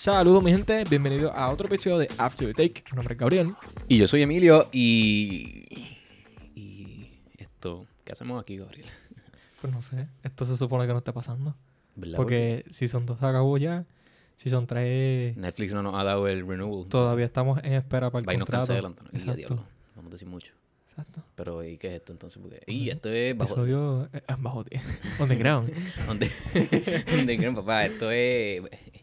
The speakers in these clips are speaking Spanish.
Saludos mi gente, bienvenidos a otro episodio de After the Take. Mi nombre es Gabriel. Y yo soy Emilio y... Y esto, ¿qué hacemos aquí, Gabriel? Pues no sé, esto se supone que no está pasando. ¿Verdad? Porque Season 2 se acabó ya, Season 3 Netflix no nos ha dado el renewal. todavía estamos en espera para el Va y nos contrato. cancelan. Y a Exacto. diablo, vamos a decir mucho. Exacto. Pero ¿y qué es esto entonces? Porque... Y esto es bajo... Episodio eh, bajo 10. Underground. ¿Dónde? ¿Dónde creen, papá? Esto es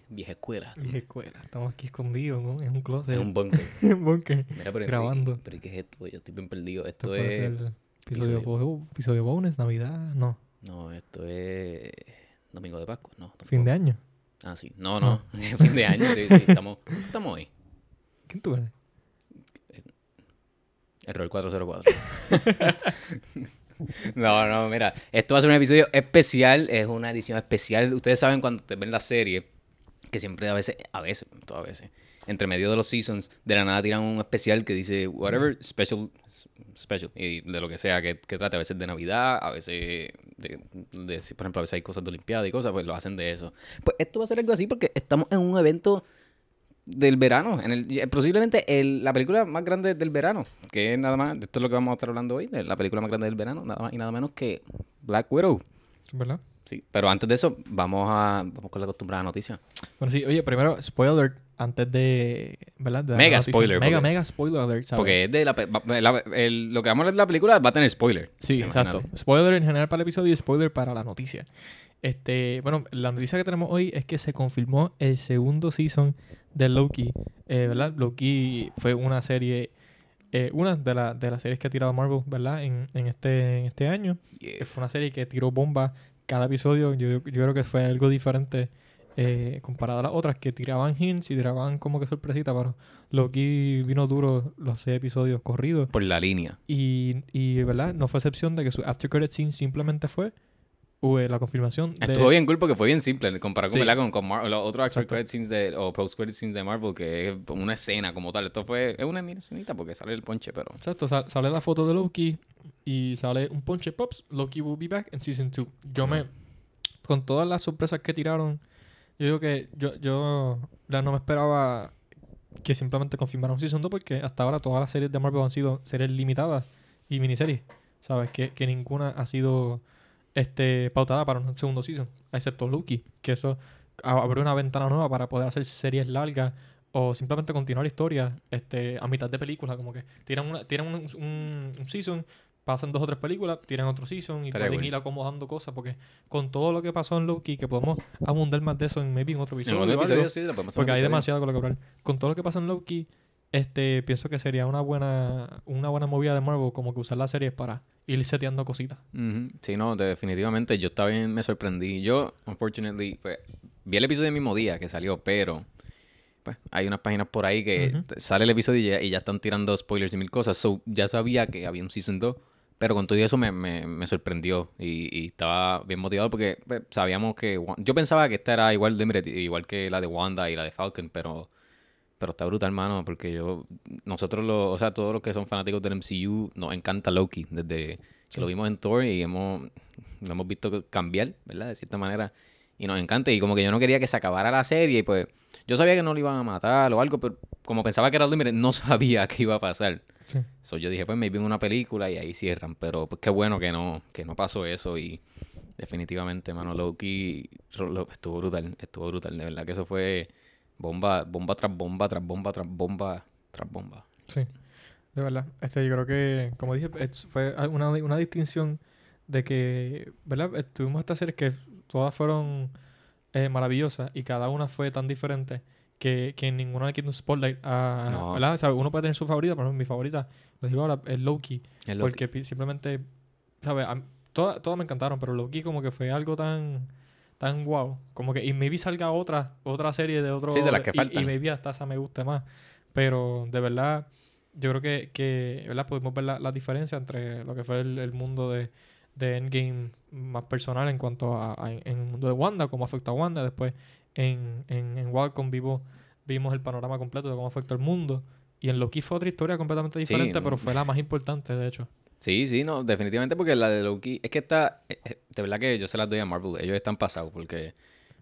vieja escuela. Vieja escuela. Estamos aquí escondidos ¿no? en un closet. Es un bunker. en un bunker. Mira, pero Grabando. ¿Pero ¿y qué es esto? Yo estoy bien perdido. Esto es... episodio, episodio. bo- episodio bonus, Navidad, no. No, esto es... Domingo de Pascua. No, Fin de año. Ah, sí. No, no. fin de año, sí, sí. Estamos, estamos hoy. ¿Quién tú eres? Error 404. no, no, mira. Esto va a ser un episodio especial. Es una edición especial. Ustedes saben cuando ustedes ven la serie, que siempre a veces, a veces, todas veces, entre medio de los seasons, de la nada tiran un especial que dice whatever, special, special. Y de lo que sea que, que trate, a veces de Navidad, a veces de, de- por ejemplo, a veces hay cosas de Olimpiada y cosas, pues lo hacen de eso. Pues esto va a ser algo así porque estamos en un evento del verano, en el, posiblemente el- la película más grande del verano, que es nada más, de esto es lo que vamos a estar hablando hoy, de la película más grande del verano, nada más y nada menos que Black Widow. ¿Verdad? Sí, pero antes de eso, vamos a vamos con la acostumbrada noticia. Bueno, sí, oye, primero, spoiler antes de. ¿Verdad? De Mega spoiler, Mega, porque- mega spoiler alert, ¿sabes? Porque es de la, el- lo que vamos a hablar de la película va a tener spoiler. Sí, exacto. Spoiler en general para el episodio y spoiler para la noticia. Este, bueno, la noticia que tenemos hoy es que se confirmó el segundo season de Loki. Eh, ¿Verdad? Loki fue una serie. eh, una de, la- de las series que ha tirado Marvel, ¿verdad? En, en este, en este año. Yeah. Fue una serie que tiró bomba cada episodio. Yo, yo creo que fue algo diferente eh, comparado a las otras que tiraban hints y tiraban como que sorpresita, pero Loki vino duro los seis episodios corridos. Por la línea. Y, y ¿verdad? No fue excepción de que su after credit scene simplemente fue uh, la confirmación de... Estuvo bien cool porque fue bien simple comparado con, Sí. con, con Mar- los otros Exacto. credit scenes de, o post credit scenes de Marvel, que es una escena como tal. Esto fue, es una escenita porque sale el ponche, pero... Exacto, sal- sale la foto de Loki y sale un punch pops. Loki will be back en season 2. Yo me... Con todas las sorpresas que tiraron, yo digo que yo, yo la- no me esperaba que simplemente confirmaran season 2 porque hasta ahora todas las series de Marvel han sido series limitadas y miniseries. ¿Sabes? Que, que ninguna ha sido este, pautada para un segundo season, excepto Loki, que eso abre una ventana nueva para poder hacer series largas o simplemente continuar la historia este, a mitad de película, como que tiran, una, tiran un, un- un season, pasan dos o tres películas, tiran otro season y Estaría pueden cool. ir acomodando cosas, porque con todo lo que pasó en Loki, que podemos abundar más de eso en maybe en otro En episodio, un o algo, episodio sí, lo podemos hacer porque hay demasiado con lo que hablar. Con todo lo que pasa en Loki, este, pienso que sería una buena, una buena movida de Marvel, como que usar las series para ir seteando cositas. Sí, no, definitivamente. Yo estaba bien, me sorprendí. Yo, unfortunately, pues, vi el episodio el mismo día que salió, pero pues hay unas páginas por ahí que sale el episodio y ya, y ya están tirando spoilers y mil cosas. So, ya sabía que había un season 2, pero con todo eso me, me, me sorprendió y, y estaba bien motivado porque pues, sabíamos que... Yo pensaba que esta era igual de igual que la de Wanda y la de Falcon, pero... Pero está brutal, hermano, porque yo, nosotros, los, o sea, todos los que son fanáticos del MCU, nos encanta Loki, desde que lo vimos en Thor y hemos, lo hemos visto cambiar, ¿verdad? De cierta manera. Y nos encanta. Y como que yo no quería que se acabara la serie, y pues yo sabía que no lo iban a matar o algo, pero como pensaba que era Limited, no sabía qué iba a pasar. Sí. So, yo dije, pues maybe en una película y ahí cierran. Pero pues qué bueno que no, que no pasó eso y definitivamente, mano, Loki lo- estuvo brutal, estuvo brutal. De verdad que eso fue bomba, bomba tras bomba, tras bomba, tras bomba, tras bomba. Sí, de verdad. Este, yo creo que, como dije, es- fue una, una distinción de que, ¿verdad? Eh, Tuvimos estas series que todas fueron eh, maravillosas y cada una fue tan diferente que, que ninguna le quita un spotlight a, No. ¿verdad? O sea, uno puede tener su favorita, pero mi favorita, les digo ahora, es Loki, porque simplemente, ¿sabes? Todas, todas me encantaron, pero Loki como que fue algo tan tan guau. Como que, y maybe salga otra, otra serie de otro. Sí, de las que y- faltan. Y, maybe hasta esa me guste más. Pero de verdad, yo creo que, que ¿verdad? Pudimos ver la, la diferencia entre lo que fue el, el mundo de, de Endgame más personal en cuanto a, a- en el mundo de Wanda, cómo afecta a Wanda. Después en, en, en Walcon vivo, vimos el panorama completo de cómo afecta al mundo. Y en Loki fue otra historia completamente Sí, diferente, pero fue la más importante, de hecho. Sí, sí, no, definitivamente porque la de Loki, es que está, eh, eh, de verdad que yo se las doy a Marvel, ellos están pasados porque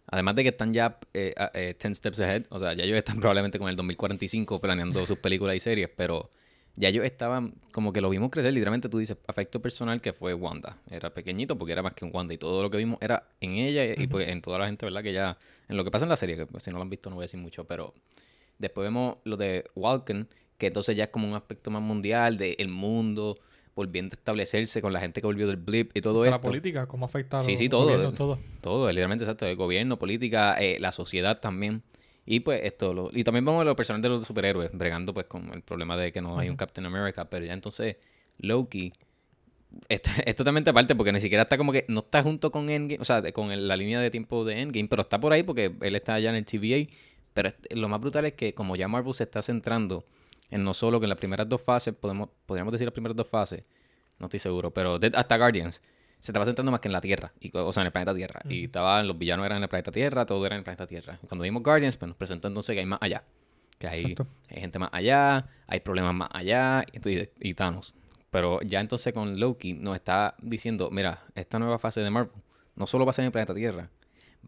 Además de que están ya eh, a- eh, 10 steps ahead. O sea, ya ellos están probablemente con el 2045 planeando sus películas y series. Pero ya ellos estaban, como que lo vimos crecer. Literalmente tú dices, afecto personal que fue Wanda. Era pequeñito porque era más que un Wanda. Y todo lo que vimos era en ella y pues en toda la gente, ¿verdad? Que ya, en lo que pasa en la serie, que pues, si no lo han visto no voy a decir mucho. Pero después vemos lo de Walken, que entonces ya es como un aspecto más mundial del mundo. Volviendo a establecerse con la gente que volvió del blip y todo la esto. política, cómo afecta a los Sí, sí, todo. gobiernos, todo. Todo, literalmente exacto, el gobierno, política, eh, la sociedad también. Y pues esto, lo- y también vemos a los personajes de los superhéroes, bregando pues con el problema de que no hay un. Captain America, pero ya entonces Loki está, es totalmente aparte porque ni siquiera está como que, no está junto con Endgame, o sea, con el- la línea de tiempo de Endgame, pero está por ahí porque él está allá en el TVA, pero lo más brutal es que como ya Marvel se está centrando en no solo que en las primeras dos fases, podemos, podríamos decir las primeras dos fases, no estoy seguro, pero de- hasta Guardians, se estaba centrando más que en la Tierra, y, o sea, en el planeta Tierra. Y estaban, los villanos eran en el planeta Tierra, todo era en el planeta Tierra. Cuando vimos Guardians, pues nos presentó entonces que hay más allá. Que hay, hay gente más allá, hay problemas más allá, y, entonces- y Thanos. Pero ya entonces con Loki nos está diciendo, mira, esta nueva fase de Marvel no solo va a ser en el planeta Tierra,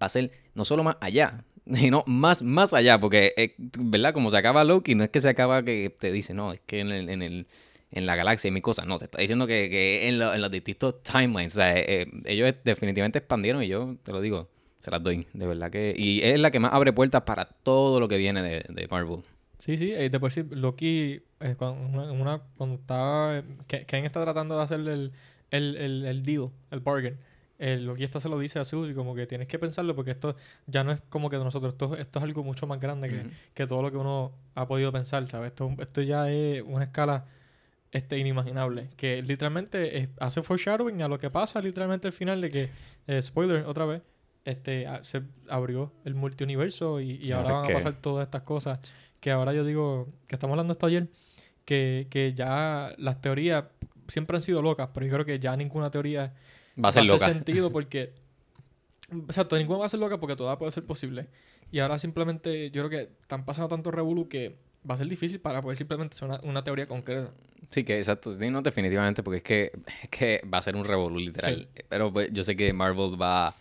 va a ser no solo más allá, sino más, más allá, porque, eh, ¿verdad? Como se acaba Loki, no es que se acaba que te dice, no, es que en, el, en, el, en la galaxia hay mil cosas, no, te está diciendo que, que en, lo- en los distintos timelines, eh, eh, ellos definitivamente expandieron y yo te lo digo, se las doy, de verdad que... Y es la que más abre puertas para todo lo que viene de, de Marvel. Sí, sí, eh, de por sí, Loki, eh, cuando, una, una- cuando estaba, que Ken está tratando de hacer el, el, el, el deal, el bargain, el Loki esto se lo dice a Sue y como que tienes que pensarlo porque esto ya no es como que de nosotros, esto, esto es algo mucho más grande que, que todo lo que uno ha podido pensar, ¿sabes? Esto, esto ya es una escala este, inimaginable, que literalmente es- hace foreshadowing a lo que pasa literalmente al final de que, eh, spoiler otra vez, este, a- se abrió el multiuniverso y, y ahora van a pasar todas estas cosas que ahora yo digo, que estamos hablando esto ayer, que, que ya las teorías siempre han sido locas, pero yo creo que ya ninguna teoría Va a ser loca. sentido porque, exacto, ninguna va a ser loca porque toda puede ser posible. Y ahora simplemente, yo creo que están pasando tanto revolú que va a ser difícil para poder simplemente hacer una, una teoría concreta. Sí, que exacto. Sí, no, definitivamente, porque es que, es que va a ser un revolú literal. Pero pues, yo sé que Marvel va,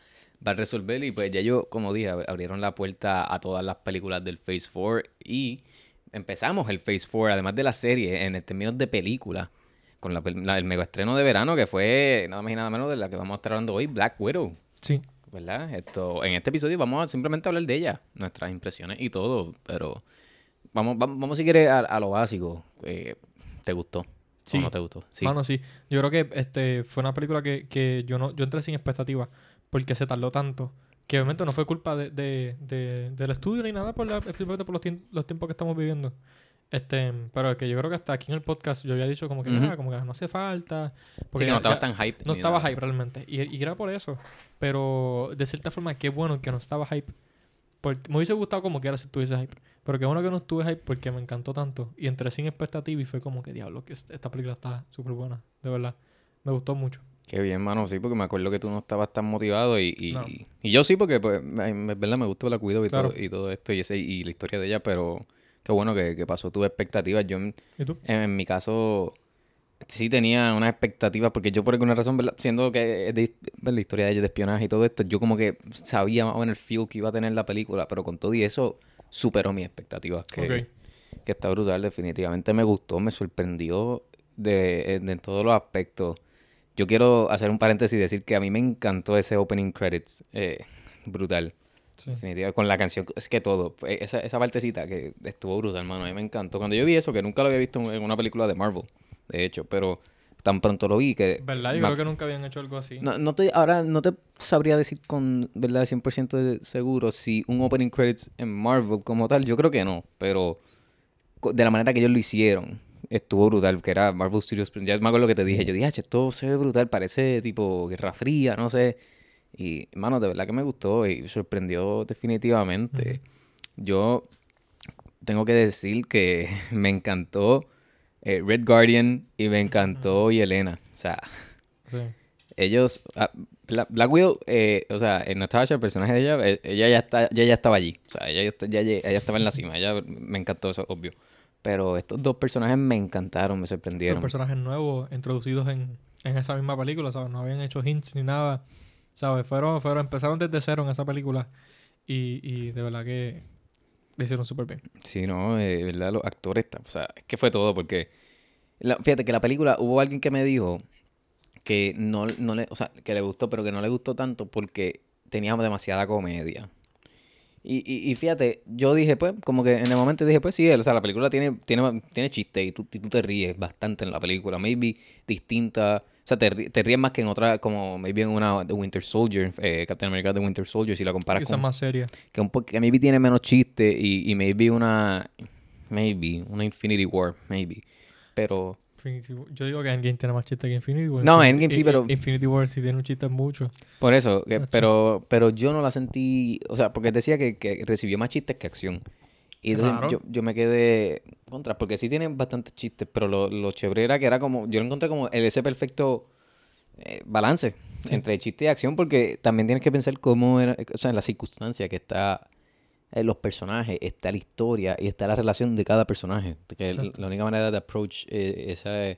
va a resolver y pues ya yo, como dije, ab- abrieron la puerta a todas las películas del Phase 4 y empezamos el Phase 4, además de la serie, en términos de película, con la, la- el mega estreno de verano que fue nada más y nada menos de la que vamos a estar hablando hoy, Black Widow. Sí. ¿Verdad? Esto, en este episodio vamos a simplemente hablar de ella, nuestras impresiones y todo, pero vamos, vamos, vamos si quieres a, a lo básico. Eh, ¿Te gustó? Sí. ¿O no te gustó? Sí. Mano, sí. Yo creo que este fue una película que, que yo no yo entré sin expectativas porque se tardó tanto. Que obviamente no fue culpa de, de- de- del estudio ni nada, por la, simplemente por los tiempos que estamos viviendo. Este, pero que yo creo que hasta aquí en el podcast yo había dicho como que. "Ah, como que no hace falta. Sí, Porque que no ya- estaba ya- tan hype. no estaba nada. hype realmente. Y, y era por eso. Pero de cierta forma, qué bueno que no estaba hype. Porque me hubiese gustado como que era si estuviese hype. Pero qué bueno que no estuve hype porque me encantó tanto. Y entré sin expectativa y fue como que, diablo, que est- esta película está súper buena. De verdad. Me gustó mucho. Qué bien, mano, sí, porque me acuerdo que tú no estabas tan motivado y, y, No. y yo sí, porque pues, verdad me gustó la cuido y, Claro. todo, y todo esto y, ese, y la historia de ella, pero qué bueno que, que pasó tus expectativas. Yo, en, ¿Y tú? en mi caso, sí tenía unas expectativas, porque yo por alguna razón, ¿verdad? siendo que de, la historia de ella de espionaje y todo esto, yo como que sabía más o menos el feel que iba a tener la película, pero con todo y eso superó mis expectativas, que, Ok. que está brutal, definitivamente me gustó, me sorprendió de, en, en todos los aspectos. Yo quiero hacer un paréntesis y decir que a mí me encantó ese opening credits, eh, brutal. Sí. Definitivamente, con la canción, es que todo, fue esa, esa partecita que estuvo brutal, hermano, a mí me encantó. Cuando yo vi eso, que nunca lo había visto en una película de Marvel, de hecho, pero tan pronto lo vi que... ¿Verdad? Yo creo que nunca habían hecho algo así. no, no te, ahora no te sabría decir con verdad 100% de seguro si un opening credits en Marvel como tal, yo creo que no, pero de la manera que ellos lo hicieron, estuvo brutal, que era Marvel Studios, ya me acuerdo lo que te dije, yo dije, "Ach, esto se ve brutal, parece tipo Guerra Fría, no sé, y mano, de verdad que me gustó y sorprendió definitivamente. Yo tengo que decir que me encantó eh, Red Guardian y me encantó Yelena, o sea Sí. ellos ah, Bla- Black Widow eh, o sea en Natasha el personaje de ella eh, ella ya está ya, ya estaba allí. O sea ella, ya lle- ella estaba en la cima. Ella me encantó eso obvio. Pero estos dos personajes me encantaron me Los sorprendieron personajes nuevos introducidos en, en esa misma película, ¿sabes? No habían hecho hints ni nada, ¿sabes? Fueron, fueron, empezaron desde cero en esa película. Y, y de verdad que hicieron súper bien. Sí, no, eh, verdad, los actores, o sea, es que fue todo, porque, fíjate que la película, hubo alguien que me dijo que no, no le, o sea, que le gustó, pero que no le gustó tanto porque tenía demasiada comedia. Y, y, y fíjate, yo dije, pues, como que en el momento dije, pues sí, o sea, la película tiene, tiene, tiene chiste y tú, y tú te ríes bastante en la película, maybe distinta, o sea, te, te ríes más que en otra, como maybe en una The Winter Soldier, eh, Captain America The Winter Soldier, si la comparas Quizás con más seria. que, un que maybe tiene menos chiste y, y maybe una maybe una Infinity War maybe pero Infinity War- Yo digo que Endgame tiene más chiste que Infinity War. No, Infinity- Endgame sí, i- pero- Infinity War sí tiene un chiste mucho. por eso que- pero pero yo no la sentí o sea porque decía que, que recibió más chistes que acción y entonces Claro. yo, yo me quedé contra porque sí tienen bastantes chistes pero lo, lo chévere era que era como yo lo encontré como el, ese perfecto eh, balance Sí. entre chiste y acción porque también tienes que pensar cómo era o sea en la circunstancia que está eh, los personajes, está la historia y está la relación de cada personaje. Que la única manera de approach eh, esa,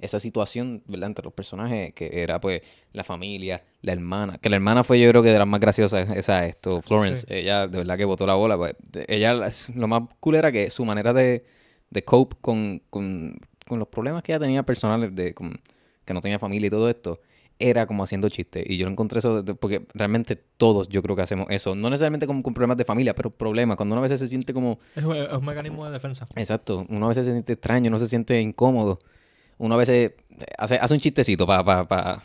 esa situación, ¿verdad? Entre los personajes, que era pues la familia, la hermana, que la hermana fue yo creo que de las más graciosas, esa esto, Florence, Sí. ella de verdad que botó la bola, pues, ella, lo más cool era que su manera de, de cope con, con, con los problemas que ella tenía personales, de con- que no tenía familia y todo esto, era como haciendo chistes. Y yo lo encontré eso, de- porque realmente todos yo creo que hacemos eso. No necesariamente como con problemas de familia, pero problemas. Cuando uno a veces se siente como, Es, un- es un mecanismo de defensa. exacto, uno a veces se siente extraño, no se siente incómodo. Uno a veces hace, hace un chistecito para, para,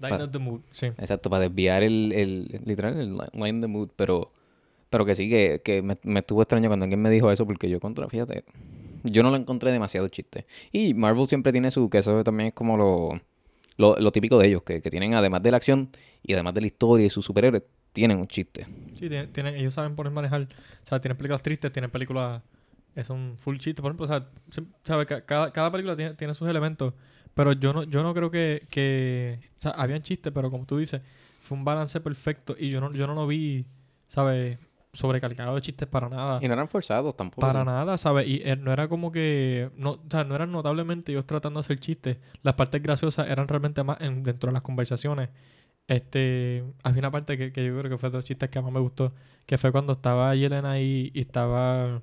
Lighten up the mood. Sí. exacto, para desviar el, el, literal, el li- line the mood, pero, pero que sí, que, que me, me estuvo extraño cuando alguien me dijo eso, porque yo contra, fíjate, yo no lo encontré demasiado chiste. Y Marvel siempre tiene su, que eso también es como lo, lo, lo típico de ellos, que, que tienen además de la acción y además de la historia y sus superhéroes, tienen un chiste. Sí, tienen, tienen- ellos saben poner manejar. O sea, tienen películas tristes, tienen películas. Es un full chiste. Por ejemplo, o sea, se- sabe, Ca- cada, cada película tiene, tiene sus elementos. Pero yo no, yo no creo que, que. O sea, habían chistes, pero como tú dices, fue un balance perfecto. Y yo no, yo no lo vi, ¿sabes? Sobrecalcado de chistes para nada. Y no eran forzados tampoco. Para sí. nada, ¿sabes? Y eh, no era como que. No, o sea, no eran notablemente ellos tratando de hacer chistes. Las partes graciosas eran realmente más en- dentro de las conversaciones. Este. Había una parte que, que yo creo que fue de los chistes que más me gustó. Que fue cuando estaba Yelena ahí y estaba.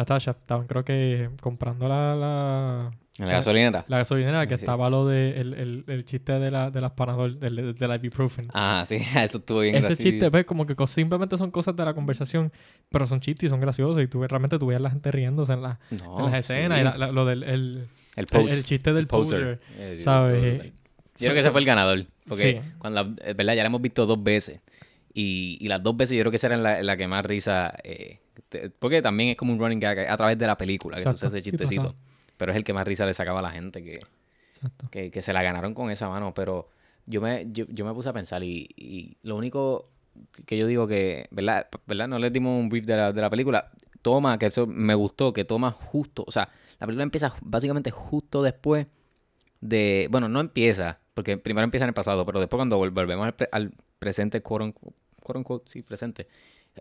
Natasha. Estaban, creo que, comprando la. la En la gasolinera. la gasolinera, que Sí. estaba lo de. El, el, el chiste de la, de las Panadol, del, del ibuprofen. Ah, sí, eso estuvo bien Ese gracioso. chiste, ves, como que simplemente son cosas de la conversación, pero son chistes y son graciosos. Y tú realmente tú ves a la gente riéndose en, la, No, en las escenas. sí. Y la- lo del el, El el, chiste del el poser. poser, Eh, ¿sabes? Yo creo que ese fue el ganador. Porque Sí. cuando la- es verdad, ya la hemos visto dos veces. Y, y las dos veces yo creo que esa era la, la que más risa. eh, te- porque también es como un running gag a través de la película que se Exacto, usa ese chistecito. Pero es el que más risa le sacaba a la gente que, que, que se la ganaron con esa mano. Pero yo me, yo, yo me puse a pensar y, y lo único que yo digo que, ¿verdad? ¿verdad? No les dimos un brief de la, de la película. Toma, que eso me gustó, que toma justo, o sea, la película empieza básicamente justo después de, bueno, no empieza, porque primero empieza en el pasado, pero después cuando vol- volvemos al, pre- al presente, quote unquote, sí, presente,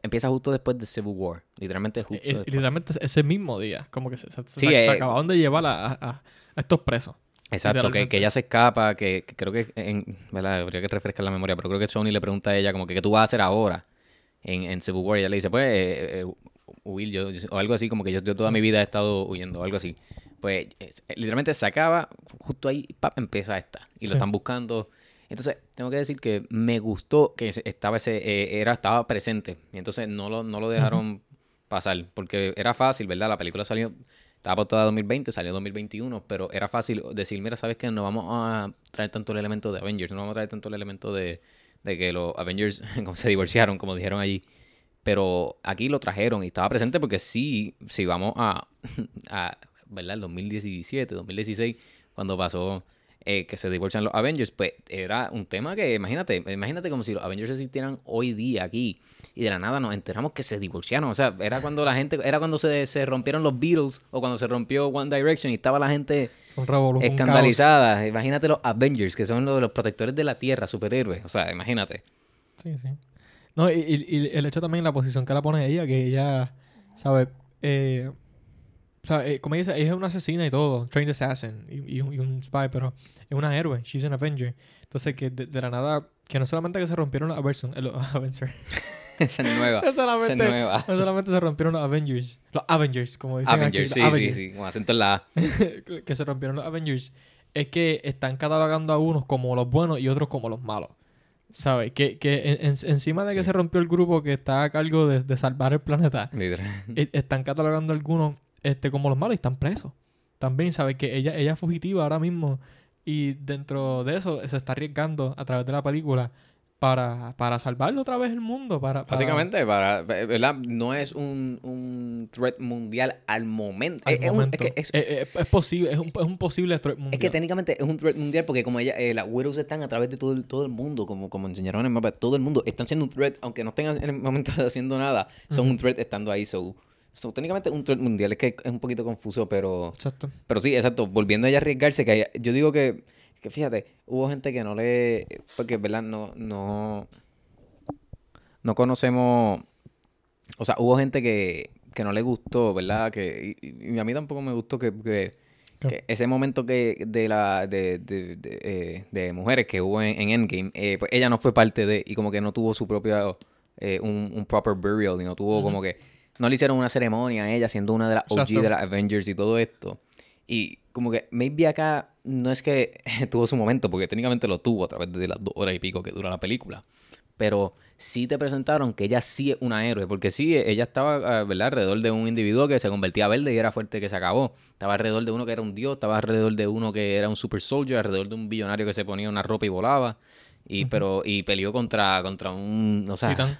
empieza justo después de Civil War, literalmente justo Eh, eh, literalmente ese mismo día, como que se, se, Sí, se eh, acabaron de llevar a, a- a estos presos. Exacto, que, ella se escapa, que, que creo que, en, ¿verdad? Habría que refrescar la memoria, pero creo que Sony le pregunta a ella como que qué tú vas a hacer ahora en, en Civil War. Y ella le dice, pues, eh, eh, huir, yo, o algo así, como que yo, yo toda mi vida he estado huyendo, o algo así. Pues, es- literalmente se acaba, justo ahí, pap, empieza esta. Y lo Sí. están buscando. Entonces, tengo que decir que me gustó que estaba ese, eh, era, estaba presente. Y entonces no lo, no lo dejaron pasar, porque era fácil, ¿verdad? La película salió, estaba pautada 2020, salió 2021, pero era fácil decir, mira, ¿sabes qué? No vamos a traer tanto el elemento de Avengers, no vamos a traer tanto el elemento de, de que los Avengers como se divorciaron, como dijeron allí. Pero aquí lo trajeron y estaba presente porque sí, si vamos a, a ¿verdad? El 2017, 2016, cuando pasó eh, que se divorcian los Avengers, pues era un tema que, imagínate, imagínate como si los Avengers existieran hoy día aquí y de la nada nos enteramos que se divorciaron. O sea, era cuando la gente, era cuando se, se rompieron los Beatles o cuando se rompió One Direction y estaba la gente escandalizada. Imagínate los Avengers, que son los, los protectores de la Tierra, superhéroes. O sea, imagínate. Sí, sí. No, y, y- y el hecho también, la posición que la pone ella, que ella, ¿sabes? Eh, o sea, eh, como ella dice, ella es una asesina y todo, trained assassin y, y un, y un spy, pero es una héroe, she's an Avenger. Entonces, que de, de la nada, que no solamente que se rompieron los Avengers, eh, los Avengers, Esa es nueva. No Esa es nueva. no solamente se rompieron los Avengers. Los Avengers, como dicen Avengers, aquí. sí, sí, sí. Con acento en la A. que se rompieron los Avengers. Es que están catalogando a unos como los buenos y otros como los malos. ¿Sabes? Que, que en- en- encima de que Sí. se rompió el grupo que está a cargo de, de salvar el planeta, Literal. e- están catalogando a algunos este, como los malos y están presos. También, ¿sabes? Que ella, ella es fugitiva ahora mismo. Y dentro de eso se está arriesgando a través de la película para, para salvarle otra vez el mundo. Para, para- Básicamente, para, ¿verdad? No es un, un threat mundial al momento. al es, es un- momento. es que es- Eh, eh, es posible, es un, es un posible threat Es mundial. que técnicamente es un threat mundial porque como ella, eh, las Widows están a través de todo el, todo el mundo, como, como enseñaron en el mapa, todo el mundo están siendo un threat, aunque no estén en el momento haciendo nada, son un threat estando ahí. So, so, técnicamente un threat mundial, es que es un poquito confuso, pero, Exacto. pero sí, exacto, volviendo a arriesgarse, que ella- yo digo que, que fíjate, hubo gente que no le, porque verdad, no, no, no conocemos, o sea, hubo gente que, que no le gustó, ¿verdad? Que, y, y a mí tampoco me gustó que, que, Claro. que ese momento que de la de, de, de, eh, de mujeres que hubo en, en Endgame, eh, pues ella no fue parte de, y como que no tuvo su propia, eh, un, un proper burial, y no tuvo como que, no le hicieron una ceremonia a ella siendo una de las OG Exacto. de las Avengers y todo esto. Y como que maybe acá no es que tuvo su momento, porque técnicamente lo tuvo a través de las dos horas y pico que dura la película. Pero sí te presentaron que ella sí es una héroe, porque sí, ella estaba, ah, ¿verdad? Alrededor de un individuo que se convertía a verde y era fuerte que se acabó. Estaba alrededor de uno que era un dios, estaba alrededor de uno que era un super soldier, alrededor de un billonario que se ponía una ropa y volaba. Y, pero, y peleó contra, contra un, o sea, Titán.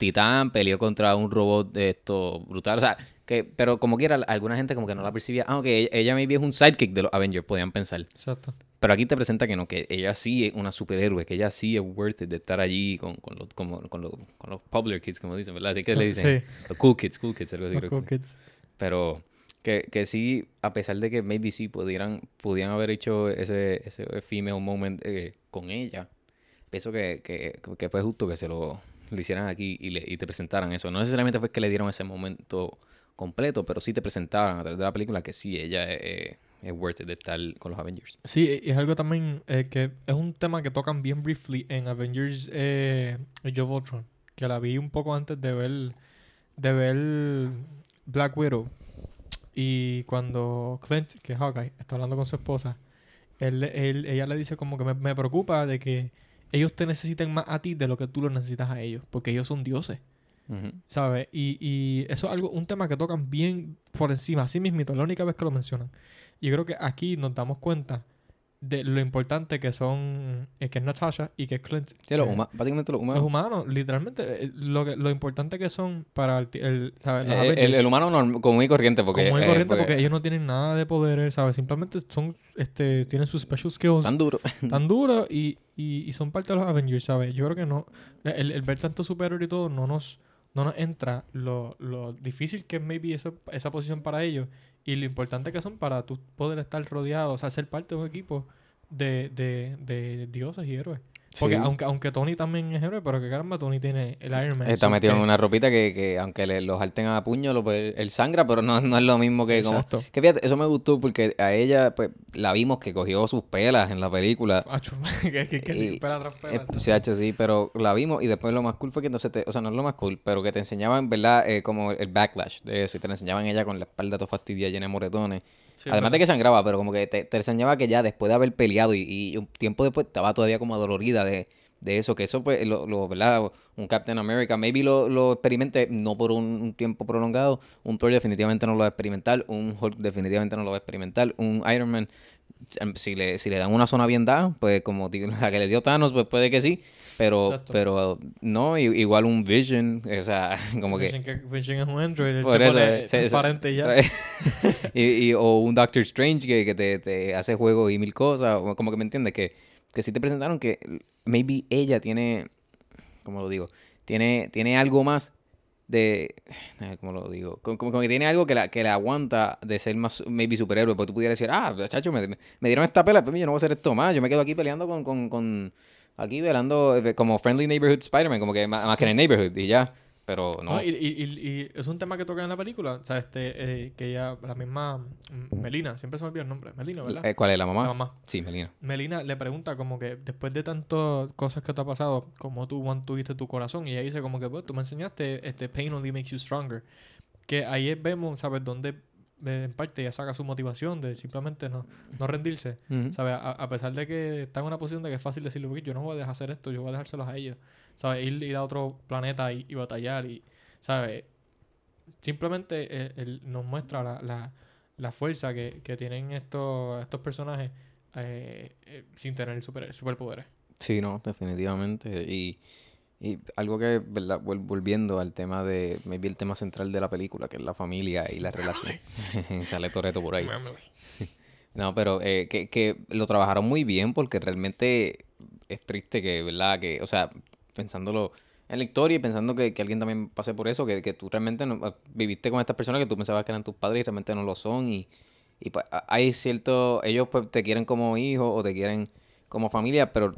Titán, peleó contra un robot de esto brutal. O sea, que, pero como quiera, alguna gente como que no la percibía. Ah, ok, ella, ella maybe es un sidekick de los Avengers, podían pensar. Exacto. Pero aquí te presenta que no, que ella sí es una superhéroe, que ella sí es worth it de estar allí con, con, los, como- con, los, con los popular kids, como dicen, ¿verdad? Así que le dicen. Sí, Los cool kids, cool kids, algo así. los creo cool que- kids. Pero que, que sí, a pesar de que maybe sí pudieran, pudieran haber hecho ese, ese female moment eh, con ella, pienso que, que, que fue justo que se lo le hicieran aquí y, le, y te presentaran eso. No necesariamente fue que le dieron ese momento completo, pero sí te presentaran a través de la película que sí, ella es, es worth it de estar con los Avengers. Sí, y es algo también eh, que es un tema que tocan bien briefly en Avengers eh, Age que la vi un poco antes de ver de ver Black Widow y cuando Clint, que es Hawkeye, está hablando con su esposa, él, él- ella le dice como que me, me preocupa de que ellos te necesiten más a ti de lo que tú los necesitas a ellos, porque ellos son dioses. ¿Sabes? Y, y eso es algo, un tema que tocan bien por encima, así mismito, es la única vez que lo mencionan. Y creo que aquí nos damos cuenta de lo importante que son, eh, que es Natasha y que es Clint. Sí, los Eh, huma- básicamente los Los humanos. humanos, literalmente, eh, lo, que, lo importante que son para el, el- ¿sabes? Los Eh, el, el humano norm- común y corriente, porque. común y corriente, porque porque ellos no tienen nada de poder, ¿sabes? Simplemente son, este, tienen sus special skills Tan duro. tan duros y, y, y son parte de los Avengers, ¿sabes? Yo creo que no. El, el ver tanto superhéroe y todo no nos, no nos entra lo, lo difícil que es maybe eso, esa posición para ellos y lo importante que son para tú poder estar rodeado, o sea, ser parte de un equipo de, de, de dioses y héroes. Porque Sí. aunque, aunque Tony también es héroe, pero que caramba, Tony tiene el Iron Man. Está metido en una ropita que, que aunque le, los alten a puño, lo, él sangra, pero no, no es lo mismo que como... Exacto. Que fíjate, eso me gustó porque a ella, pues, la vimos que cogió sus pelas en la película. Acho, que, que, que Y- pela tras pela, entonces. se ha hecho sí, pero la vimos y después lo más cool fue que entonces, te, o sea, no es lo más cool, pero que te enseñaban, ¿verdad? Eh, como el backlash de eso y te la enseñaban ella con la espalda toda fastidiada, llena de moretones. Sí, Además de que sangraba, pero como que te, te enseñaba que ya después de haber peleado y, y un tiempo después estaba todavía como adolorida de, de eso, que eso pues, lo, lo, ¿verdad? Un Captain America, maybe lo, lo experimente, no por un, un tiempo prolongado, un Thor definitivamente no lo va a experimentar, un Hulk definitivamente no lo va a experimentar, un Iron Man, si le, si le dan una zona bien dada, pues como la que le dio Thanos, pues puede que sí, pero, Exacto. pero no, igual un Vision, o sea, como que... Vision, que Vision es un Android, él se eso, pone se- se- transparente y ya. trae- y, y- o un Doctor Strange que, que te, te hace juego y mil cosas. Como que me entiendes, que, que sí te presentaron que maybe ella tiene, ¿cómo lo digo? Tiene, tiene algo más de, ¿cómo lo digo? Como, como- que tiene algo que la, que la aguanta de ser más, maybe superhéroe. Porque tú pudieras decir, ah, chacho, me, dieron esta pela, pero yo no voy a hacer esto más. Yo me quedo aquí peleando con, con, con aquí velando eh, como Friendly Neighborhood Spider-Man, como que más, más que en el Neighborhood y ya. Pero no. No, y, y- y- y es un tema que toca en la película. O sea, este, eh, que ella, la misma Melina, siempre se me olvida el nombre. Melina, ¿verdad? Eh, ¿Cuál es la mamá? La mamá. Sí, Melina. Melina le pregunta como que después de tantas cosas que te ha pasado, como tú mantuviste tu corazón. Y ella dice como que, pues, tú me enseñaste, este, pain only makes you stronger. Que ahí es- vemos, ¿sabes? Dónde eh, en parte ella saca su motivación de simplemente no, no rendirse. ¿Sabes? A, a pesar de que está en una posición de que es fácil decirle, "Uy, yo no voy a dejar hacer esto, yo voy a dejárselos a ellos. ¿Sabes? Ir, ir a otro planeta y, y batallar y, ¿sabes? Simplemente eh, él nos muestra la, la, la fuerza que, que tienen estos, estos personajes eh, eh, sin tener super, superpoderes. Sí, no, definitivamente. Y, y algo que, ¿verdad? Vol- Volviendo al tema de, maybe el tema central de la película, que es la familia y la relación. Sale Toreto por ahí. No, pero eh, que, que lo trabajaron muy bien porque realmente es triste que, ¿verdad? Que, o sea, pensándolo en la historia y pensando que, que alguien también pase por eso, que, que tú realmente no- ah, viviste con estas personas que tú pensabas que eran tus padres y realmente no lo son y, y pues hay cierto, ellos pues te quieren como hijo o te quieren como familia, pero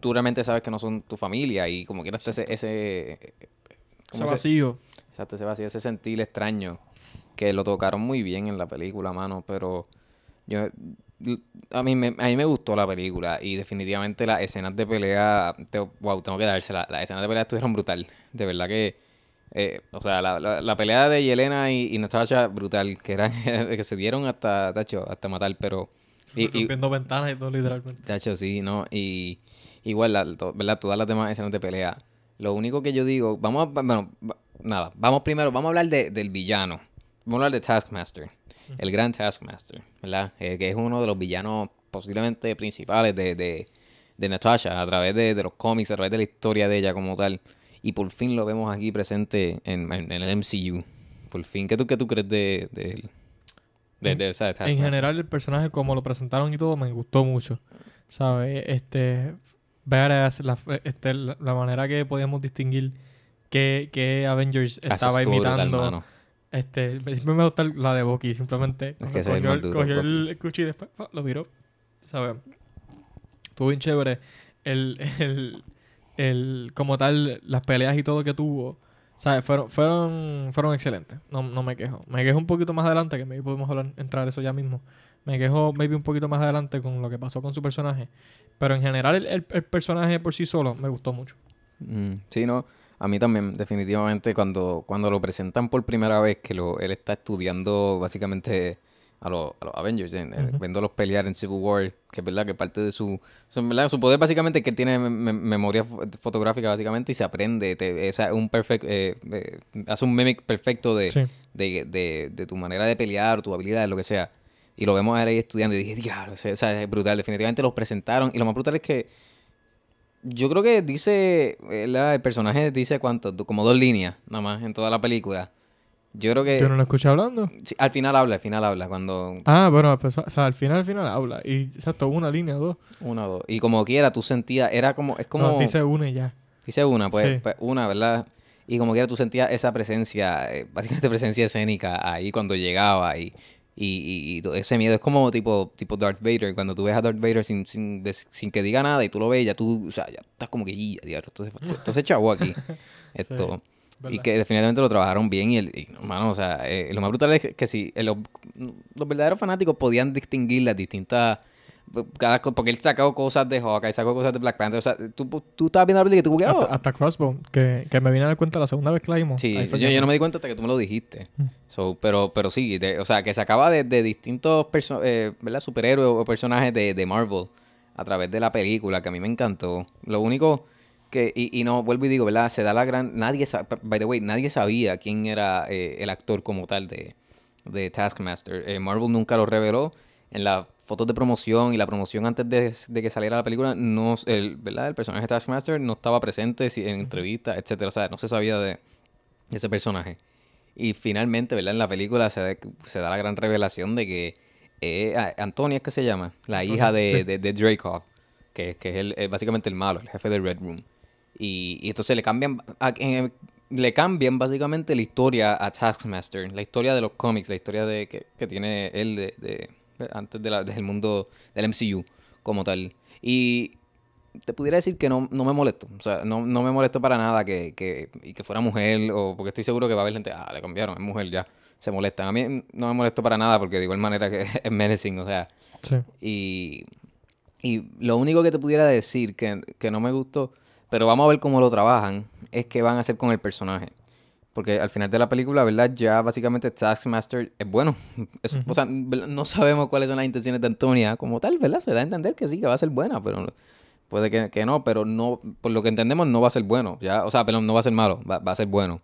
tú realmente sabes que no son tu familia y como quieras ese, ese, Ese ¿cómo se- vacío. Exacto, ese vacío, ese sentir extraño que lo tocaron muy bien en la película, mano, pero yo a mí me, a mí me gustó la película y definitivamente las escenas de pelea, te- wow, tengo que dársela, las escenas de pelea estuvieron brutal, de verdad que eh, o sea, la, la, la pelea de Yelena y, y Natasha brutal, que eran que se dieron hasta tacho, hasta matar, pero y, y, rompiendo ventanas y todo literalmente. Tacho, sí, ¿no? Y igual, la- to- ¿verdad? Todas las demás escenas de pelea. Lo único que yo digo, vamos a, bueno, nada, vamos primero, vamos a hablar de- del villano. Vamos a hablar de Taskmaster, el gran Taskmaster, ¿verdad? Eh, que es uno de los villanos posiblemente principales de, de, de Natasha, a través de, de los cómics, a través de la historia de ella como tal. Y por fin lo vemos aquí presente en, en- en el MCU. Por fin, ¿qué tú, qué tú crees de, él? De, de En general, el personaje, como lo presentaron y todo, me gustó mucho. ¿Sabes? Este. Badass, la, este, la, manera que podíamos distinguir qué, qué Avengers Ah, estaba imitando. Este, siempre me gusta la de Bucky, simplemente. Es que cogió el, duro, cogió Bucky. el cuchillo y después pa, lo viró. ¿Sabes? Estuvo bien chévere. El, el, el, como tal, las peleas y todo que tuvo. ¿Sabes? Fueron, fueron, fueron excelentes. No, no me quejo. Me quejo un poquito más adelante, que maybe podemos hablar, entrar eso ya mismo. Me quejo maybe un poquito más adelante con lo que pasó con su personaje. Pero en general, el, el- el personaje por sí solo me gustó mucho. Mm, sí, no. A mí también, definitivamente, cuando, cuando lo presentan por primera vez, que lo, él está estudiando básicamente a, los a los Avengers, en- en- Ujú. viéndolos pelear en Civil War, que es verdad que parte de su, su, ¿verdad? su poder básicamente es que él tiene me- me- memoria fo- fotográfica básicamente y se aprende, te, o sea, un perfecto, hace un mimic perfecto de, Sí. de, de, de tu manera de pelear, tu habilidad, lo que sea. Y lo vemos ahí estudiando y dije, diablo, o sea, o sea, es brutal. Definitivamente los presentaron. Y lo más brutal es que yo creo que dice, ¿verdad? el personaje dice cuánto, como dos líneas nada más en toda la película. Yo creo que Yo no lo escuché hablando. sí, al final habla, al final habla, cuando Ah, bueno, pues, o sea, al final, al final habla. Y exacto, una línea, dos. una dos. Y como quiera, tú sentías, era como, es como, No, dice una y ya. dice una, pues, Sí. pues, una, ¿verdad? Y como quiera, tú sentías esa presencia, eh, básicamente presencia escénica ahí cuando llegaba y, y, y- y ese miedo es como tipo, tipo Darth Vader, cuando tú ves a Darth Vader sin, sin, des- sin que diga nada y tú lo ves, ya tú, o sea, ya estás como que, "Ya, diablo, esto se, chavó aquí. Esto, y ¿verdad? que definitivamente lo trabajaron bien y, el, y, mano, o sea, eh, lo más brutal es que, que si eh, los, los verdaderos fanáticos podían distinguir las distintas cada porque él sacó cosas de Hawkeye, sacó cosas de Black Panther, o sea, tú, tú estabas viendo la película y tú que, Hasta, "Oh". hasta Crossbone, que, que me vine a dar cuenta la segunda vez que la vimos. Sí, yo, yo no me di cuenta hasta que tú me lo dijiste. Mm. So, pero, pero sí, de- o sea, que sacaba de, de distintos eh, ¿verdad? superhéroes o personajes de, de Marvel a través de la película, que a mí me encantó. Lo único que, y, y no, vuelvo y digo, ¿verdad? Se da la gran, nadie by the way, nadie sabía quién era eh, el actor como tal de, de Taskmaster. Eh, Marvel nunca lo reveló en las fotos de promoción y la promoción antes de, de que saliera la película, no, el, ¿verdad? El personaje de Taskmaster no estaba presente en entrevistas, etcétera. O sea, no se sabía de ese personaje. Y finalmente, ¿verdad? En la película se, da- se da la gran revelación de que eh, Antonia es que se llama, la hija de, sí. de, de Dreykov, que, que es el, básicamente el malo, el jefe de Red Room. Y, y entonces le cambian, a- en- le cambian básicamente la historia a Taskmaster, la historia de los cómics, la historia de que, que tiene él de- antes de la- del mundo del MCU como tal. Y te pudiera decir que no, no me molesto. O sea, no, no me molesto para nada que, que, y que fuera mujer, o porque estoy seguro que va a haber gente, ah, le cambiaron, es mujer, ya, se molestan. A mí no me molesto para nada porque de igual manera que es menacing, o sea. Sí. Y, y lo único que te pudiera decir que, que no me gustó, pero vamos a ver cómo lo trabajan, es que van a hacer con el personaje. Porque al final de la película, ¿verdad? Ya básicamente Taskmaster es bueno. Es- O sea, no sabemos cuáles son las intenciones de Antonia como tal, ¿verdad? Se da a entender que sí, que va a ser buena, pero puede que, que no, pero no, por lo que entendemos, no va a ser bueno. Ya, o sea, perdón, no va a ser malo, va, va a ser bueno.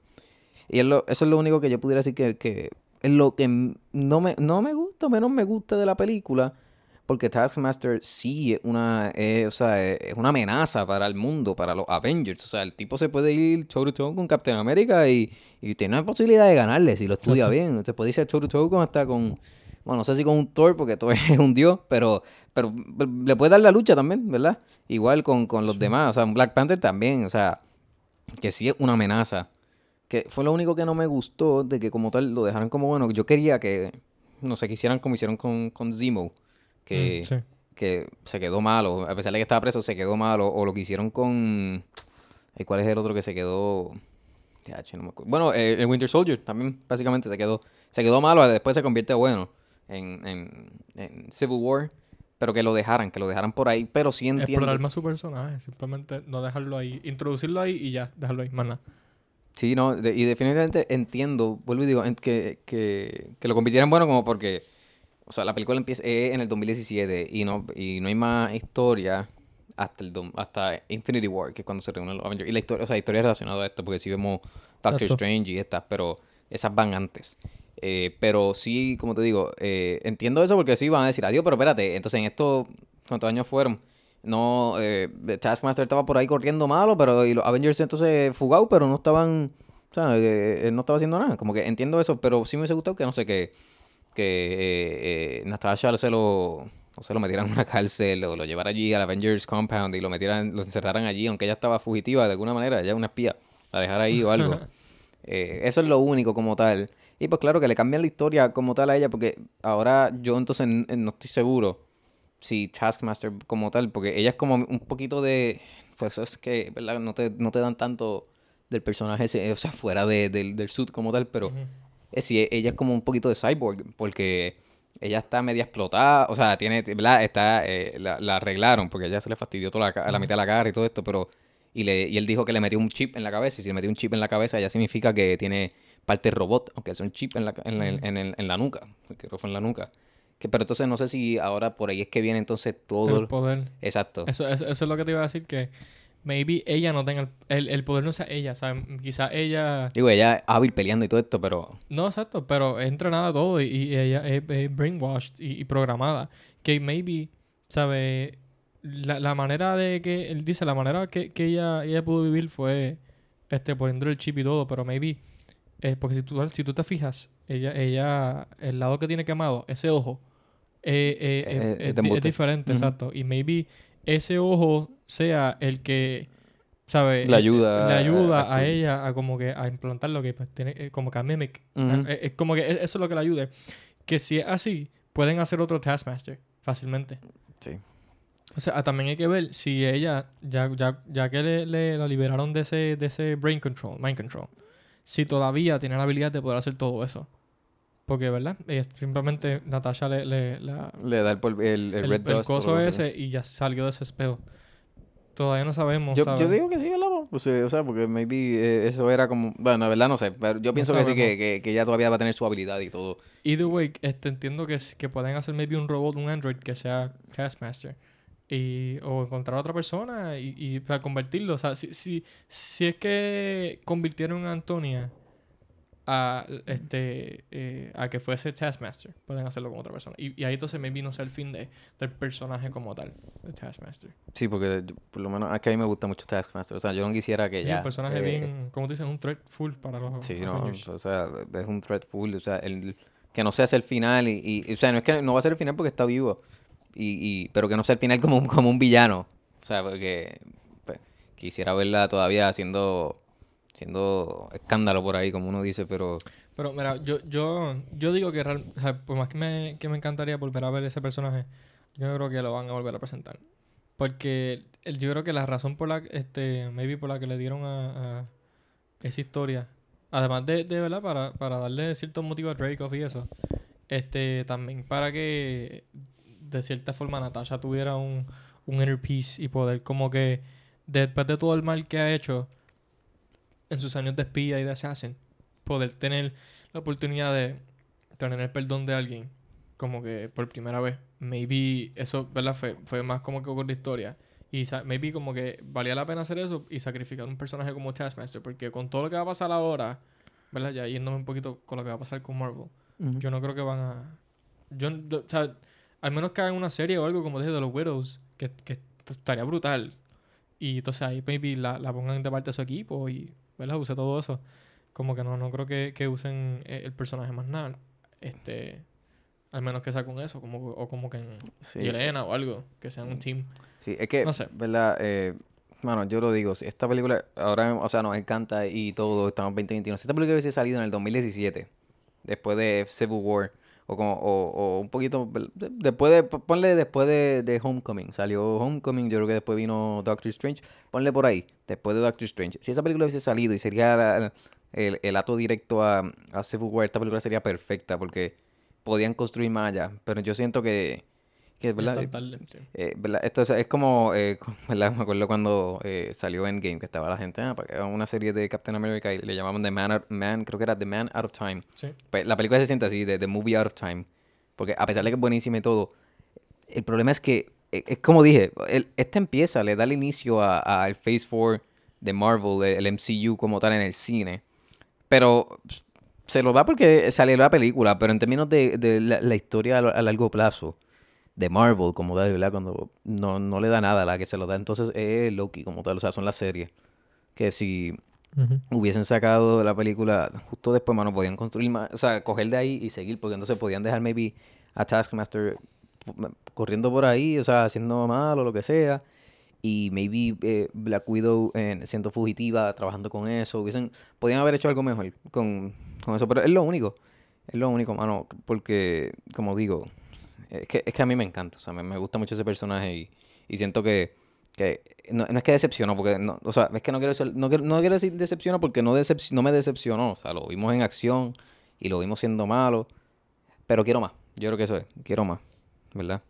Y es lo- eso es lo único que yo pudiera decir que, que es lo que no me, no me gusta, menos me gusta de la película. Porque Taskmaster sí es una, es, o sea, es es una amenaza para el mundo, para los Avengers. O sea, el tipo se puede ir toe to toe con Captain America y, y tiene la posibilidad de ganarle si lo estudia bien. Se puede irse toe to toe con hasta con, bueno, no sé si con un Thor, porque Thor es un dios, pero, pero le puede dar la lucha también, ¿verdad? Igual con, con los demás. O sea, un Black Panther también, o sea, que sí es una amenaza. Que fue lo único que no me gustó de que como tal lo dejaran como bueno. Yo quería que, no sé, que hicieran como hicieron con, con Zemo. Que, Mm, sí. que se quedó malo. A pesar de que estaba preso, se quedó malo. O lo que hicieron con... ¿Cuál es el otro que se quedó? Ya, che, no me acuerdo. Bueno, eh, el Winter Soldier también básicamente se quedó. Se quedó malo, después se convierte bueno en, en, en Civil War. Pero que lo dejaran, que lo dejaran por ahí. Pero sí entiendo. Explorar más su personaje, simplemente no dejarlo ahí, introducirlo ahí y ya, dejarlo ahí, más nada. Sí, no, de- y definitivamente entiendo, vuelvo y digo, en- que, que, que lo convirtieran bueno como porque, o sea, la película empieza eh, en el 2017 y no, y no hay más historia hasta el hasta Infinity War, que es cuando se reúnen los Avengers. Y la historia, o sea, historia relacionada a esto, porque sí vemos Doctor Exacto. Strange y estas, pero esas van antes. Eh, pero sí, como te digo, eh, entiendo eso porque sí van a decir adiós, pero espérate, entonces en estos, ¿cuántos años fueron? No, eh, Taskmaster estaba por ahí corriendo malo, pero y los Avengers entonces fugados, pero no estaban, o sea, eh, él no estaba haciendo nada. Como que entiendo eso, pero sí me hubiese gustado que, no sé, que, que eh, eh, Natasha se lo, no se lo metieran en una cárcel o lo llevara allí al Avengers Compound y lo metieran, lo encerraran allí, aunque ella estaba fugitiva de alguna manera, ella es una espía, la dejara ahí o algo. Eh, eso es lo único como tal. Y pues claro que le cambian la historia como tal a ella, porque ahora yo entonces n- no estoy seguro si Taskmaster como tal, porque ella es como un poquito de... Pues es que, ¿verdad? No te, no te dan tanto del personaje, ese, o sea, fuera de- del, del suit como tal, pero. Es sí, ella es como un poquito de cyborg, porque ella está media explotada, o sea, tiene, ¿verdad? Está, eh, la, la arreglaron, porque ella se le fastidió toda la, la mitad de la cara y todo esto, pero, y, le, y él dijo que le metió un chip en la cabeza, y si le metió un chip en la cabeza, ya significa que tiene parte robot, aunque es un chip en la, en la, en en la nuca, que fue en la nuca. Que, pero entonces no sé si ahora por ahí es que viene entonces todo... El poder. Exacto. Eso, eso, eso es lo que te iba a decir, que maybe ella no tenga el, el, el poder, no sea ella, ¿sabes? Quizá ella... Digo, ella es hábil peleando y todo esto, pero... No, exacto, pero es entrenada todo y, y ella es, es brainwashed y, y programada. Que maybe, ¿sabes? La, la manera de que, él dice, la manera que, que ella, ella pudo vivir fue este, poniendo el chip y todo, pero maybe, eh, porque si tú, si tú te fijas, ella, ella, el lado que tiene quemado, ese ojo, eh, eh, Eh, es- embuste. diferente, exacto. Y maybe ese ojo sea el que, ¿sabes? Le ayuda Le a- ayuda a ella a como que a implantar lo que pues, tiene, eh, como que a mimic. Ah, eh, Es como que e- eso es lo que le ayude. Que si es así, pueden hacer otro Taskmaster fácilmente. Sí. O sea, ah, también hay que ver si ella, ya, ya, ya que le, le- la liberaron de ese, de ese brain control, mind control, si todavía tiene la habilidad de poder hacer todo eso. Porque, ¿verdad? Ella simplemente Natasha le, le- la- Le da el, el, el el, red el dust coso ese y ya salió de ese espejo. Todavía no sabemos, Yo, digo que sí, ¿verdad? Pues, eh, o sea, porque maybe eh, eso era como... Bueno, la verdad no sé, pero yo pienso que sí, que, que, que ella todavía va a tener su habilidad y todo. Either way, este, entiendo que, que pueden hacer maybe un robot, un android que sea Taskmaster. Y, o encontrar a otra persona y, y para convertirlo. O sea, si, si, si es que convirtieron a Antonia a, este, eh, a que fuese Taskmaster, pueden hacerlo con otra persona. Y, y ahí entonces maybe no sea el fin de, del personaje como tal, de Taskmaster. Sí, porque yo- por lo menos es que a mí me gusta mucho Taskmaster. O sea, yo no quisiera que Sí, ya... un personaje eh, bien, como tú dices, un threat full para los Sí, no, o sea, es un threat full, o sea, el, que no sea el final y, y- o sea, no es que no va a ser el final porque está vivo, y, y pero que no sea el final como, un- como un villano, o sea, porque pues, quisiera verla todavía haciendo, haciendo escándalo por ahí, como uno dice, pero Pero mira, yo, yo, yo digo que real- por más que me, que me encantaría volver a ver ese personaje, yo no creo que lo van a volver a presentar. Porque el- yo creo que la razón por la este maybe por la que le dieron a, a esa historia además de, de verdad para, para darle cierto motivo a Dracoff y eso este también para que de cierta forma Natasha tuviera un, un inner peace y poder como que después de todo el mal que ha hecho en sus años de espía y de assassin poder tener la oportunidad de tener el perdón de alguien como que por primera vez maybe eso verdad fue, fue más como que con la historia y maybe como que valía la pena hacer eso y sacrificar un personaje como Taskmaster porque con todo lo que va a pasar ahora verdad ya yéndome un poquito con lo que va a pasar con Marvel yo no creo que van a. Yo, yo- o sea, al menos que hagan una serie o algo como dije de los Widows, que, que estaría brutal. Y entonces ahí maybe la, la pongan de parte de su equipo y, ¿verdad? Use todo eso. Como que no, no creo que, que usen eh, el personaje más nada. Este. Al menos que sea con eso, como, o como que en Sí. Yelena o algo, que sean un team. Sí, es que, No sé. ¿verdad? Eh, mano, yo lo digo, si esta película ahora, o sea, nos encanta y todo, estamos en 2021. Si esta película hubiese salido en el 2017, después de Civil War, o, como, o, o un poquito, después de, ponle después de, de Homecoming, salió Homecoming, yo creo que después vino Doctor Strange, ponle por ahí, después de Doctor Strange. Si esa película hubiese salido y sería el, el ato directo a, a Civil War, esta película sería perfecta porque podían construir más allá, pero yo siento que, que sí. Eh, ¿verdad? Esto es, es como, eh. Me acuerdo cuando eh, salió Endgame, que estaba la gente, ah, una serie de Captain America y le llamaban The Man, Out- Man creo que era The Man Out of Time. Sí. Pues, la película se siente así, de The Movie Out of Time. Porque a pesar de que es buenísima y todo, el problema es que, eh, es como dije, el, este empieza, le da el inicio a- al Phase 4 de Marvel, el MCU como tal en el cine. Pero se lo da porque salió la película, pero en términos de, de la, la historia a largo plazo de Marvel como tal, ¿verdad? Cuando no, no le da nada a la que se lo da, entonces es Loki como tal, o sea, son las series. Que si hubiesen sacado la película justo después, mano, podían construir más, o sea, coger de ahí y seguir, porque entonces podían dejar maybe a Taskmaster corriendo por ahí, o sea, haciendo mal o lo que sea, y maybe eh, Black Widow eh, siendo fugitiva, trabajando con eso, hubiesen, podían haber hecho algo mejor con, con eso, pero es lo único, es lo único, mano, porque, como digo, es que, es que a mí me encanta, o sea, me, me gusta mucho ese personaje y, y siento que, que no, no es que decepcionó, porque, no, o sea, es que no quiero, no, no quiero decir decepcionó porque no, decep- no me decepcionó, o sea, lo vimos en acción y lo vimos siendo malo, pero quiero más, yo creo que eso es, quiero más, ¿verdad?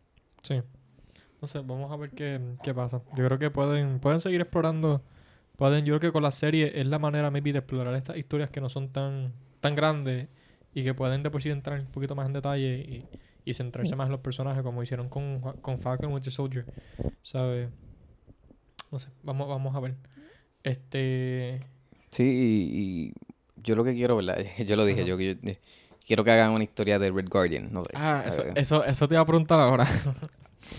Sí. No vamos a ver qué, qué pasa. Yo creo que pueden, pueden seguir explorando. Pueden, yo creo que con la serie es la manera maybe de explorar estas historias que no son tan, tan grandes y que pueden de por sí entrar un poquito más en detalle y, y centrarse más en los personajes como hicieron con, con Falcon Winter Soldier. ¿Sabes? No sé, vamos, vamos a ver. Este. Sí, y, y yo lo que quiero, ¿verdad? Yo lo dije, Ajá. yo, yo, eh, quiero que hagan una historia de Red Guardian, no sé. Ah, eso, eso, eso te iba a preguntar ahora.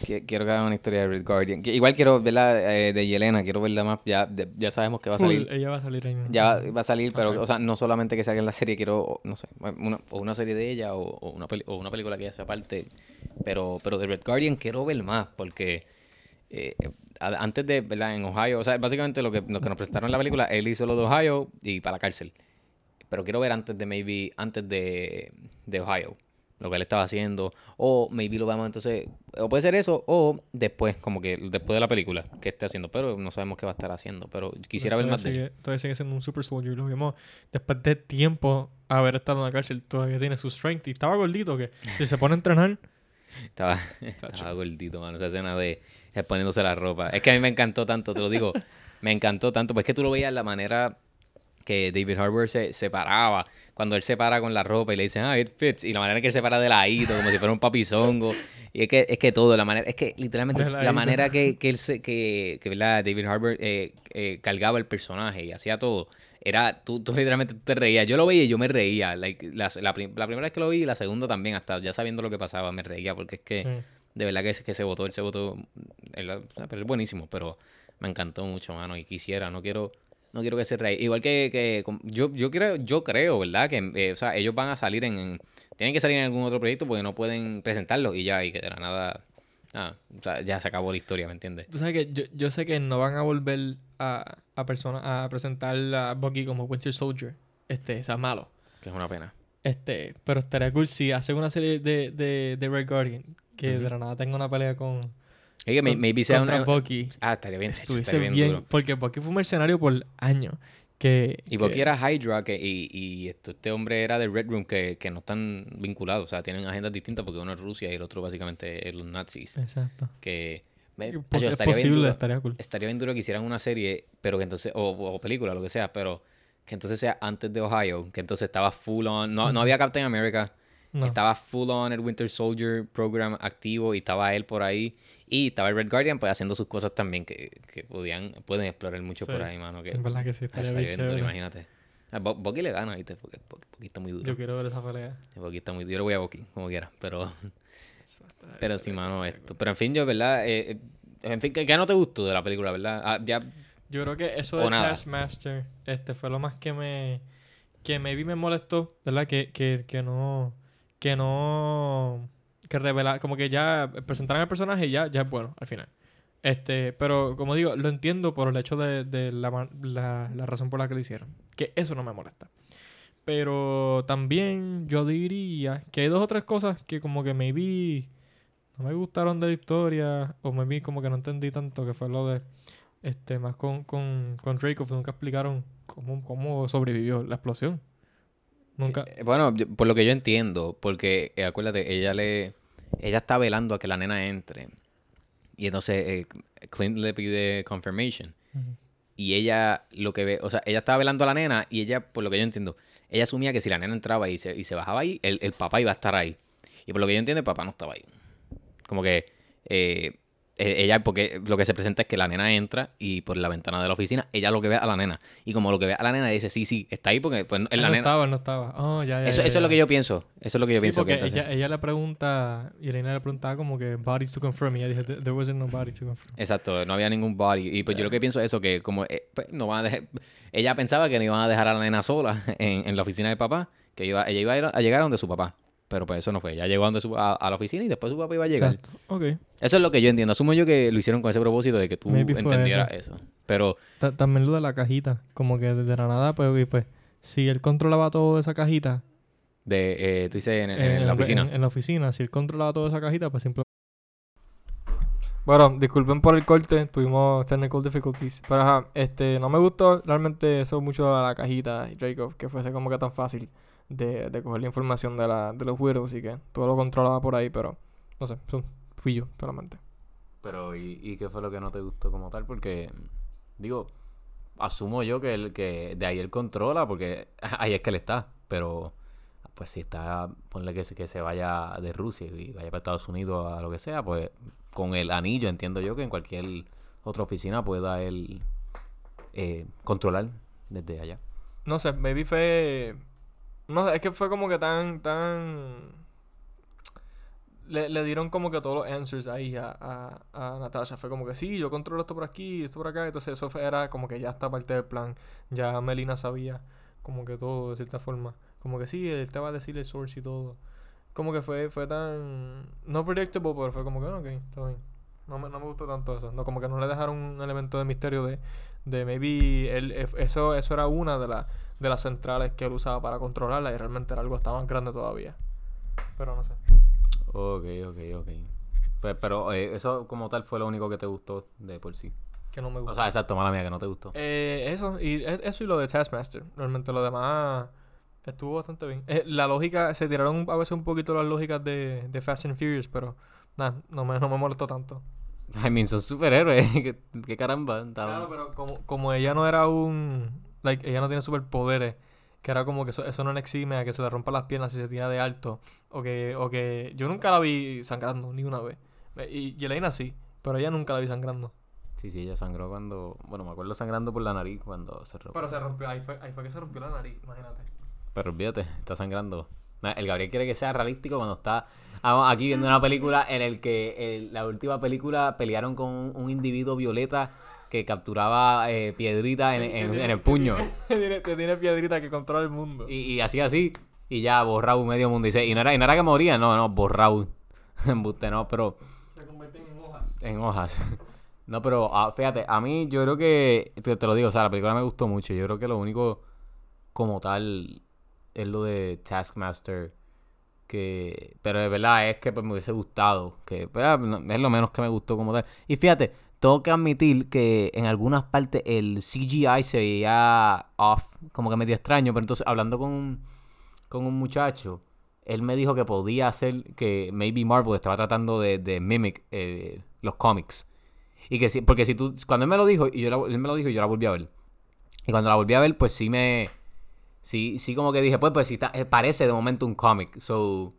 qui- Quiero que hagan una historia de Red Guardian. Igual quiero verla eh, de Yelena, quiero verla más, ya, de- ya sabemos que va a Full, salir. ella va a salir en. Ya va a salir, pero, o sea, no solamente que salga en la serie, quiero, no sé, una, o una serie de ella o, o una, peli- o una película que ella sea parte. Pero, pero de Red Guardian quiero ver más, porque eh, antes de, ¿verdad? En Ohio, o sea, básicamente lo que, lo que nos presentaron en la película, él hizo lo de Ohio y para la cárcel. Pero quiero ver antes de, maybe, antes de, de Ohio, lo que él estaba haciendo. O maybe lo vamos entonces, o puede ser eso, o después, como que después de la película que esté haciendo. Pero no sabemos qué va a estar haciendo, pero quisiera ver más de él. sigue, Todavía sigue siendo un super soldier. Lo vimos después de tiempo haber estado en la cárcel. Todavía tiene su strength. Y estaba gordito que si se pone a entrenar. Estaba, estaba gordito, mano. Esa escena de poniéndose la ropa. Es que a mí me encantó tanto, te lo digo. me encantó tanto. Pues es que tú lo veías la manera que David Harbour se, se paraba. Cuando él se para con la ropa y le dicen, ah, it fits. Y la manera que él se para de ladito, como si fuera un papizongo. Y es que, es que todo, la manera, es que literalmente la manera que, que él se, que, que ¿verdad? David Harbour eh, eh, cargaba el personaje y hacía todo. Era, tú, tú literalmente te reías. Yo lo veía y yo me reía. Like, la, la la primera vez que lo vi y la segunda también, hasta ya sabiendo lo que pasaba, me reía porque es que Sí. de verdad que, es- que se votó, él se votó, él, es buenísimo, pero me encantó mucho, mano, y quisiera, no quiero, no quiero que se rey. Igual que, que yo, yo creo, yo creo, ¿verdad? Que, eh, o sea, ellos van a salir en, en- tienen que salir en algún otro proyecto porque no pueden presentarlo y ya, y que de la nada, nada, o sea, ya se acabó la historia, ¿me entiendes? Tú sabes que yo, yo sé que no van a volver a, a, persona, a presentar a Bucky como Winter Soldier. Este, o sea, malo. Que es una pena. Este, pero estaría cool si hacen una serie de, de, de Red Guardian. Que de la nada tenga una pelea con, Es que con- maybe sea una... Bucky Ah, estaría bien, estuviese estaría bien, bien duro. porque Bucky fue un mercenario por años que Y Bucky que- era Hydra que, y, y esto, este hombre era de Red Room que, que no están vinculados, o sea, tienen agendas distintas porque uno es Rusia y el otro básicamente es los nazis. exacto Que me- es estaría bien posible duro. estaría cool estaría bien duro que hicieran una serie, pero que entonces, o, o película, lo que sea, pero que entonces sea antes de Ohio, que entonces estaba full on, no, no había Captain America, no estaba full on el Winter Soldier program activo y estaba él por ahí. Y estaba el Red Guardian pues haciendo sus cosas también que, que podían, pueden explorar mucho por Sí. ahí, mano. Que, en verdad que sí Ah, estaría bien imagínate. A Bo- Bucky le gana, ¿viste? Porque Bucky, está muy duro. yo quiero ver esa pelea Bucky está muy duro. Yo le voy a Bucky, como quiera. Pero, pero sí, mano, esto. Pero en fin, yo, ¿verdad? Eh, eh, en fin, ¿qué, qué no te gustó de la película, verdad? Ah, ya, Yo creo que eso de. Taskmaster este, fue lo más que me. que maybe me molestó, ¿verdad? Que, que, que no. Que no. que revela. como que ya presentaran el personaje y ya, ya es bueno al final. Este, pero como digo, lo entiendo por el hecho de, de la, la, razón por la que lo hicieron. Que eso no me molesta. Pero también yo diría que hay dos o tres cosas que como que maybe no me gustaron de la historia o maybe como que no entendí tanto que fue lo de este más con con con Draco nunca explicaron cómo, cómo sobrevivió la explosión. Nunca Eh, Bueno, yo- por lo que yo entiendo, porque eh, acuérdate, ella le ella está velando a que la nena entre. Y entonces eh, Clint le pide confirmation. Y ella lo que ve, o sea, ella estaba velando a la nena y ella, por lo que yo entiendo, ella asumía que si la nena entraba y se, y se bajaba ahí, el, el papá iba a estar ahí. Y por lo que yo entiendo, el papá no estaba ahí. Como que eh, ella, porque lo que se presenta es que la nena entra y por la ventana de la oficina, ella lo que ve a la nena. Y como lo que ve a la nena, dice, sí, sí, está ahí porque pues, es la no nena. estaba, no estaba. Oh, ya, ya, Eso, ya, eso es lo que yo pienso. Eso es lo que yo Sí, pienso. que porque ella, ella le pregunta, y Elena le preguntaba como que bodies to confirm, y ella dijo, there wasn't no body to confirm. Exacto, no había ningún body. Y pues yo lo que pienso es eso, que como eh, pues, no van a dejar... Ella pensaba que no iban a dejar a la nena sola en, en la oficina de papá, que iba, ella iba a, ir a llegar a donde su papá. Pero pues eso no fue. Ella llegó a, donde su- a, a la oficina y después su papá iba a llegar. Exacto. Eso es lo que yo entiendo. Asumo yo que lo hicieron con ese propósito de que tú Maybe entendieras eso. Pero Ta- También lo de la cajita, como que desde la nada, pues, y pues, si él controlaba toda esa cajita, de, eh, tú dices en, en en, la oficina. En, la oficina, si él controlaba toda esa cajita, pues simple. Bueno, disculpen por el corte, tuvimos technical difficulties. Pero ajá, este, no me gustó realmente eso mucho de la cajita y Draco, que fuese como que tan fácil de, de coger la información de, la, de los Widows y que todo lo controlaba por ahí, pero no sé, fui yo solamente. Pero, ¿y, ¿y qué fue lo que no te gustó como tal? Porque, digo, asumo yo que, el, que de ahí él controla, porque ahí es que él está. Pero, pues si está, ponle que se, que se vaya de Rusia y vaya para Estados Unidos a lo que sea, pues con el anillo entiendo yo que en cualquier otra oficina pueda él eh, controlar desde allá. No sé, maybe fue. No es que fue como que tan. tan. Le, le dieron como que todos los answers ahí a, a, a Natasha. Fue como que sí, yo controlo esto por aquí, esto por acá. Entonces, eso era como que ya está parte del plan. Ya Melina sabía como que todo de cierta forma. Como que sí, él va a decir el source y todo. Como que fue, fue tan. No predictable, pero fue como que, ok, está bien. No me, no me gustó tanto eso. No, como que no le dejaron un elemento de misterio de, de maybe él, eh, eso, eso era una de, las de las centrales que él usaba para controlarla y realmente era algo hasta más grande todavía. Pero no sé. Ok, ok, ok. Pues, pero eh, eso como tal fue lo único que te gustó de por sí. Que no me O gusta. sea, exacto, mala mía, que no te gustó. Eh, eso, y eso y lo de Taskmaster. Realmente lo demás estuvo bastante bien. Eh, la lógica, se tiraron a veces un poquito las lógicas de, de Fast and Furious, pero nada, no me, no me molestó tanto. I mean, son superhéroes. ¿Qué, qué caramba? Claro, pero como, como ella no era un. Like, ella no tiene superpoderes. Que era como que eso, eso no le exime a que se le rompa las piernas si se tira de alto. O que, o que. Yo nunca la vi sangrando, ni una vez. Eh, Y Yelena sí, pero ella nunca la vi sangrando. Sí, sí, ella sangró cuando... Bueno, me acuerdo sangrando por la nariz cuando se rompió. Pero se rompió, ahí fue, ahí fue que se rompió la nariz, imagínate. Pero olvídate, está sangrando. El Gabriel quiere que sea realístico cuando está aquí viendo una película en el que el- la última película pelearon con un individuo violeta que capturaba eh, piedrita en, en- en el puño. Que tiene, piedrita que controla el mundo. Y, y hacía así, y ya borrado medio mundo. Y, dice, y, no era, y no era que moría, no, no, borrado. Embuste, no, pero Se convierten en hojas. en hojas. No, pero ah, fíjate, a mí yo creo que, te, te lo digo, o sea, la película me gustó mucho. Yo creo que lo único como tal es lo de Taskmaster Que, pero de verdad es que pues, me hubiese gustado. Que pues, no- es lo menos que me gustó como tal. Y fíjate, tengo que admitir que en algunas partes el CGI se veía off, como que medio extraño. Pero entonces, hablando con un, con un muchacho, él me dijo que podía hacer que maybe Marvel estaba tratando de, de mimic eh, los cómics. Y que sí, porque si tú, cuando él me lo dijo, y yo la- él me lo dijo, y yo la volví a ver. Y cuando la volví a ver, pues sí me. Sí, sí, como que dije, pues, pues sí, está- eh, parece de momento un cómic. So.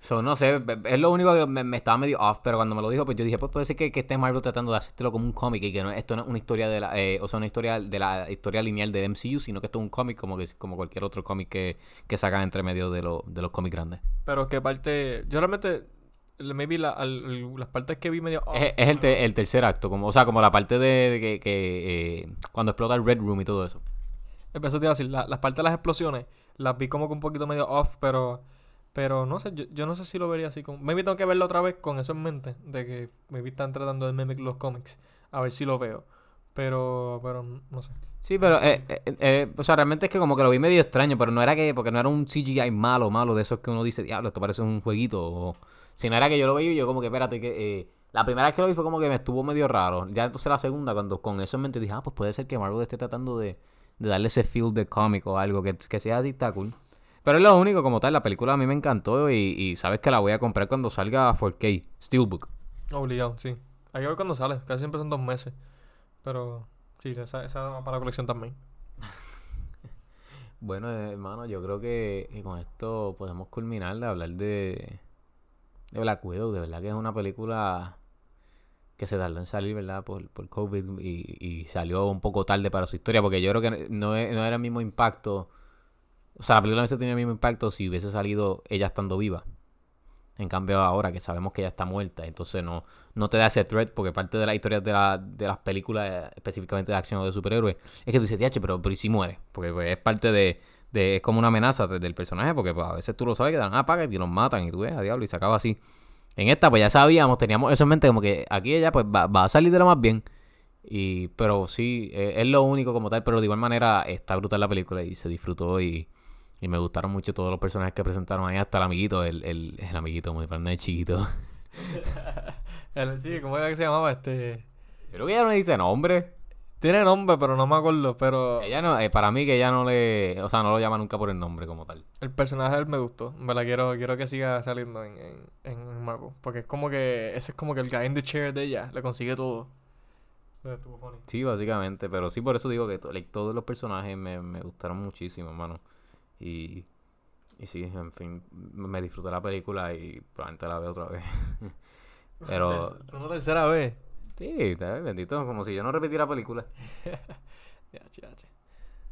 So, no sé, es lo único que me, me estaba medio off, pero cuando me lo dijo, pues yo dije, pues puede ser que, que esté Marvel tratando de hacértelo como un cómic y que no, esto no es una historia de la, eh, o sea, una historia de la historia lineal del MCU, sino que esto es un cómic como que como cualquier otro cómic que, que sacan entre medio de, lo- de los cómics grandes. Pero que parte. Yo realmente. Maybe la- al- las partes que vi medio. Es, es el, te- el tercer acto, como, o sea, como la parte de, de que, que, eh, cuando explota el Red Room y todo eso. Empecé a decir, la- las partes de las explosiones las vi como que un poquito medio off, pero. Pero no sé, yo, yo no sé si lo vería así. Como, maybe tengo que verlo otra vez con eso en mente. De que maybe están tratando de mimic los cómics. A ver si lo veo. Pero. Pero no sé. Sí, pero, eh, eh, eh, o sea, realmente es que como que lo vi medio extraño, pero no era que, porque no era un CGI malo, malo, de esos que uno dice, diablo, esto parece un jueguito, o, sino era que yo lo veía y yo como que, espérate, que, eh, la primera vez que lo vi fue como que me estuvo medio raro, ya entonces la segunda, cuando con eso en mente dije, ah, pues puede ser que Marvel esté tratando de, de darle ese feel de cómic o algo, que, que sea así, está cool. Pero es lo único, como tal, la película a mí me encantó y, y sabes que la voy a comprar cuando salga 4K, Steelbook. Obligado, sí. Hay que ver cuando sale. Casi siempre son dos meses. Pero. Sí, esa, esa va para la colección también. Bueno, hermano, yo creo que, que con esto podemos culminar de hablar de, de Black Widow. De verdad que es una película que se tardó en salir, ¿verdad? Por, por COVID y, salió un poco tarde para su historia, porque yo creo que no, no era el mismo impacto. O sea, la película no hubiese tenido el mismo impacto si hubiese salido ella estando viva. En cambio, ahora que sabemos que ella está muerta, entonces no, no te da ese threat, porque parte de las historias de, la- de las películas, específicamente de acción o de superhéroes, es que tú dices, "Diache, pero, pero ¿y si muere? Porque pues, es parte de, de- es como una amenaza de- del personaje, porque pues, a veces tú lo sabes que dan, ah, paga y los matan, y tú ves, a diablo, y se acaba así. En esta, pues ya sabíamos, teníamos eso en mente, como que aquí ella, pues va, va a salir de lo más bien. Y, pero sí, eh, es lo único como tal, pero de igual manera está brutal la película y se disfrutó y, y me gustaron mucho todos los personajes que presentaron ahí, hasta el amiguito, el, el, el amiguito muy grande, chiquito. Sí, ¿cómo era que se llamaba? Este. Creo que ella no le dice nombre. Tiene nombre, pero no me acuerdo. Pero Ella no, eh, para mí que ella no le, o sea, no lo llama nunca por el nombre como tal. el personaje de él me gustó. Me la quiero, quiero que siga saliendo en, en, en Marvel. Porque es como que. Ese es como que el guy in the chair de ella. Le consigue todo. Sí, básicamente, pero sí por eso digo que to- like, todos los personajes me, me gustaron muchísimo, hermano. Y, y sí, en fin, me disfruté la película y probablemente la veo otra vez. pero Una tercera vez. Sí, está bien, bendito, como si yo no repitiera película. Ya, ya, ya.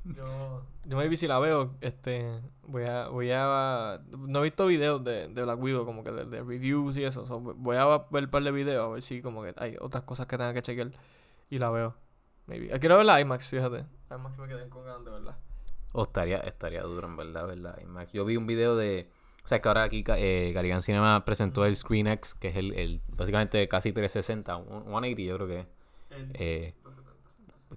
Yo, yo maybe si la veo, este, voy a, voy a, no he visto videos de, de Black Widow, como que de, de reviews y eso, so, voy a ver un par de videos, a ver si como que hay otras cosas que tenga que chequear y la veo, maybe. Eh, Quiero ver la IMAX, fíjate, IMAX me quedé con ganas de verla. O estaría, estaría duro, en verdad, ¿verdad? IMAX. Yo vi un video de... O sea, que ahora aquí eh, Carrigan Cinema presentó el ScreenX, que es el, el básicamente casi 360, un- 180 yo creo que es. Eh,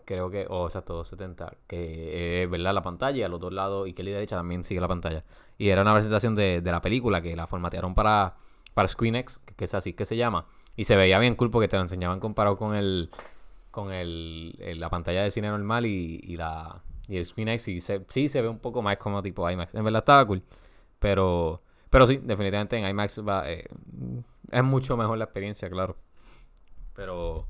creo que, o exacto, 270, que es verdad la pantalla y a los dos lados, y que la derecha también sigue la pantalla. Y era una presentación de, de la película que la formatearon para, para ScreenX, que, que es así que se llama. Y se veía bien cool porque te lo enseñaban comparado con el con el, el- la pantalla de cine normal y, y la y el ScreenX y se, sí se ve un poco más como tipo IMAX. En verdad estaba cool. Pero pero sí, definitivamente en IMAX va eh, es mucho mejor la experiencia, claro. Pero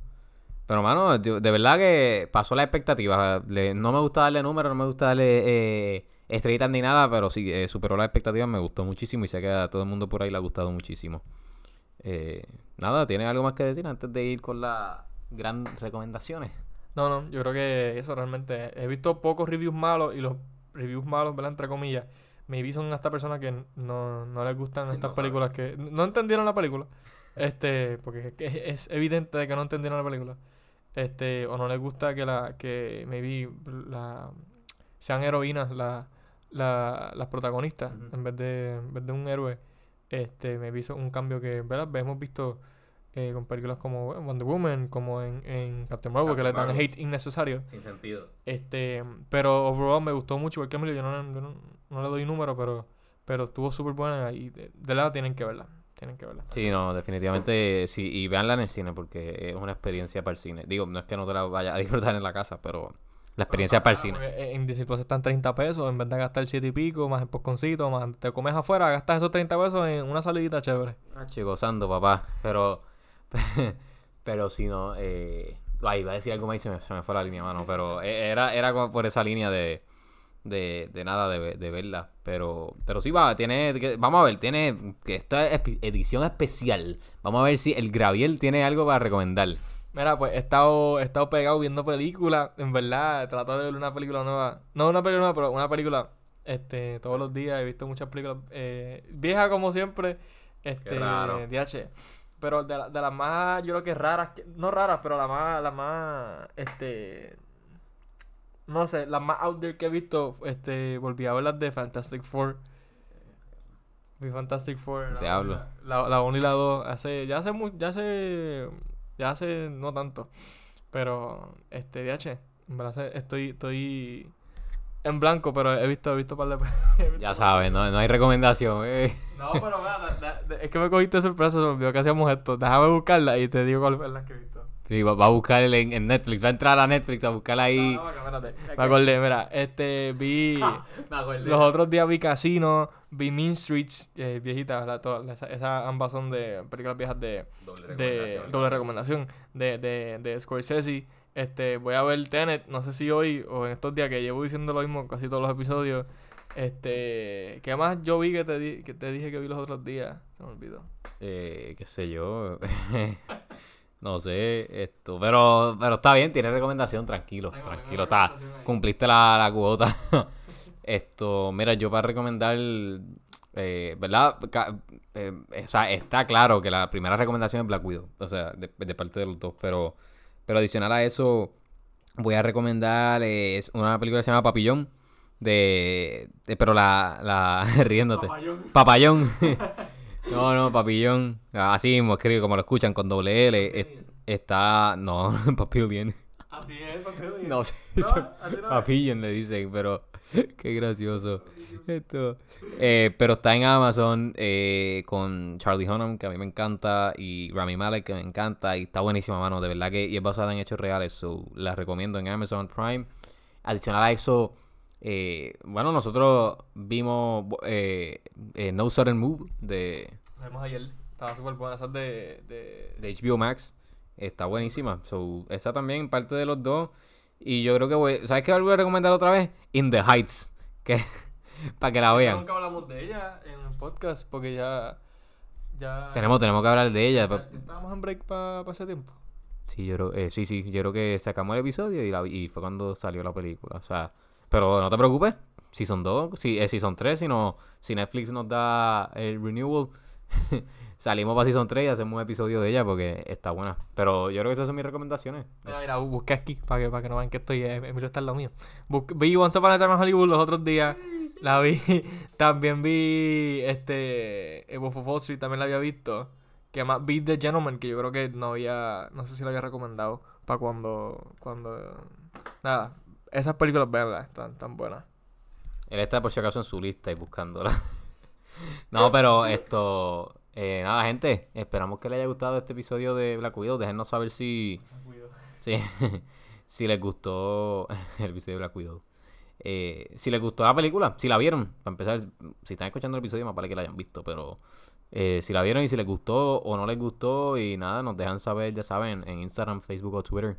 pero, mano, de, verdad que pasó la expectativa. No me gusta darle números, no me gusta darle eh, estrellitas ni nada, pero sí, eh, superó la expectativa, me gustó muchísimo y sé que a todo el mundo por ahí le ha gustado muchísimo. Eh, nada, ¿tienes algo más que decir antes de ir con las gran recomendaciones? No, no, yo creo que eso realmente, he visto pocos reviews malos y los reviews malos, ¿verdad? Entre comillas, maybe son hasta personas que no, no les gustan estas películas que no entendieron la película. Este, porque es, es evidente de que no entendieron la película. Este, o no les gusta que la, que maybe la, sean heroínas la, la, las protagonistas en vez de, en vez de un héroe. Este, maybe hizo un cambio que, ¿verdad? Hemos visto eh, con películas como Wonder Woman, como en, en Captain Marvel, que le dan Marvel. hate innecesario. Sin sentido. Este, pero overall me gustó mucho, porque yo no, yo no, no le doy número, pero, Pero estuvo súper buena y de, de lado tienen que verla. Tienen que verla. Sí, no, definitivamente sí. Y véanla en el cine porque es una experiencia para el cine. Digo, no es que no te la vayas a disfrutar en la casa, pero la experiencia para el cine. Porque En Disney Plus están 30 pesos, en vez de gastar 7 y pico, más el posconcito, más te comes afuera, gastas esos 30 pesos en una salidita chévere. Ah, chico, gozando, papá. Pero, pero si no, eh, ay, iba a decir algo más y se me, se me fue la línea, mano. Pero e- era, era por esa línea de, de, de nada, de, de verla. Pero, pero sí va, tiene, vamos a ver, tiene, que esta edición especial. Vamos a ver si el Graviel tiene algo para recomendar. Mira, pues he estado, he estado pegado viendo películas, en verdad, trato de ver una película nueva. No una película nueva, pero una película este, todos los días. He visto muchas películas eh, viejas como siempre. Este. DH. Pero de, la- de las más, yo creo que raras, no raras, pero las más, las más, este, no sé, las más out there que he visto, este, volví a ver las de Fantastic Four. Vi Fantastic Four. Te la hablo. La, la 1 y la 2, hace, ya hace, ya hace, ya hace no tanto. Pero, este, DH, en verdad se- estoy, estoy en blanco, pero he visto, he visto par de visto Ya sabes, no, no hay recomendación. eh. No, pero da- es que me cogiste sorpresa, se me olvidó que hacíamos esto. Déjame buscarla y te digo cuál es la que he visto. Sí, va, va a buscar en, en Netflix, va a entrar a Netflix a buscar ahí. No, no. Me acordé, mira, este, vi... Me acordé. Los otros días vi Casino, vi Mean Streets, eh, viejitas, esas ambas son de películas viejas de, Doble de recomendación. doble recomendación de, de, de Scorsese. Este, voy a ver Tenet, no sé si hoy o en estos días que llevo diciendo lo mismo casi todos los episodios. Este, ¿qué más yo vi que te, di- que te dije que vi los otros días? Se me olvidó. Eh, qué sé yo. no sé, esto. Pero, pero está bien, tiene recomendación, tranquilo, tranquilo. Está, cumpliste la, la cuota. esto, mira, yo para recomendar, eh, ¿verdad? Eh, o sea, está claro que la primera recomendación es Black Widow. O sea, de, de parte de los dos. Pero, pero adicional a eso, voy a recomendar eh, una película que se llama Papillón. De, de- pero la, la riéndote. Papayón. no, no, papillón. Así mismo escribe como lo escuchan con doble L. Es- está. No, papillón. Así es, papel. No sé. No. Papillon le dicen, pero. Qué gracioso. Esto. Eh, pero está en Amazon eh, con Charlie Hunnam, que a mí me encanta, y Rami Malek, que me encanta, y está buenísima, mano. De verdad que y es basada en hechos reales, so la recomiendo en Amazon Prime. Adicional a eso, eh, bueno, nosotros vimos eh, eh, No Sudden Move de, vimos ayer. Estaba súper buena. Esa es de, de... de HBO Max. Está buenísima. So, esa también parte de los dos. Y yo creo que voy. ¿Sabes qué voy a recomendar otra vez? In the Heights. Que, para que la vean. Nunca hablamos de ella en el podcast porque ya... ya Tenemos, tenemos que hablar de ella. ya- Estábamos en break para ese tiempo. Sí, yo creo, eh, sí, sí, yo creo que sacamos el episodio y, la y fue cuando salió la película. O sea, pero no te preocupes. Si son dos, si, eh, si son tres, si, no, si Netflix nos da el renewal, salimos para Season 3 y hacemos un episodio de ella porque está buena. Pero yo creo que esas son mis recomendaciones. Mira, mira, busqué aquí para que, para que no vean que estoy. eh, Emilio está en lo mío. Vi Once Upon a Time Hollywood los otros días. La vi. También vi este. El Wolf of Wall Street, también la había visto. Que más vi The Gentleman, que yo creo que no había. No sé si lo había recomendado. Para cuando. Cuando. Nada. Esas películas, verlas, están tan buenas. Él está por si acaso en su lista y buscándola. no, pero esto. eh, nada, gente. Esperamos que les haya gustado este episodio de Black Widow. Déjenos saber si. Sí, si les gustó el episodio de Black Widow. Eh, si les gustó la película, si la vieron, para empezar, si están escuchando el episodio, más vale que la hayan visto, pero eh, si la vieron y si les gustó o no les gustó, y nada, nos dejan saber, ya saben, en Instagram, Facebook o Twitter.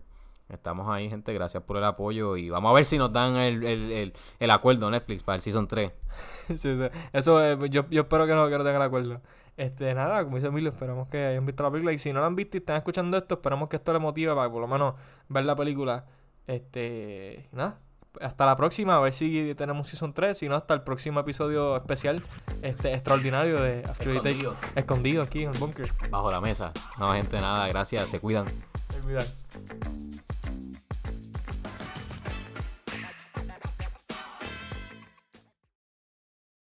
Estamos ahí, gente, gracias por el apoyo y vamos a ver si nos dan el, el, el, el acuerdo Netflix para el Season 3. Sí, sí. Eso, eh, yo, yo espero que no, que no tengan acuerdo. Este, nada, como dice Emilio, esperamos que hayan visto la película. Y si no la han visto y están escuchando esto, esperamos que esto les motive para por lo menos ver la película. Este, nada. Hasta la próxima, a ver si tenemos Season 3. Si no, hasta el próximo episodio especial, este, extraordinario de After Take. Escondido. Escondido aquí en el bunker. Bajo la mesa. No, gente, nada, gracias, se cuidan. Ten cuidado.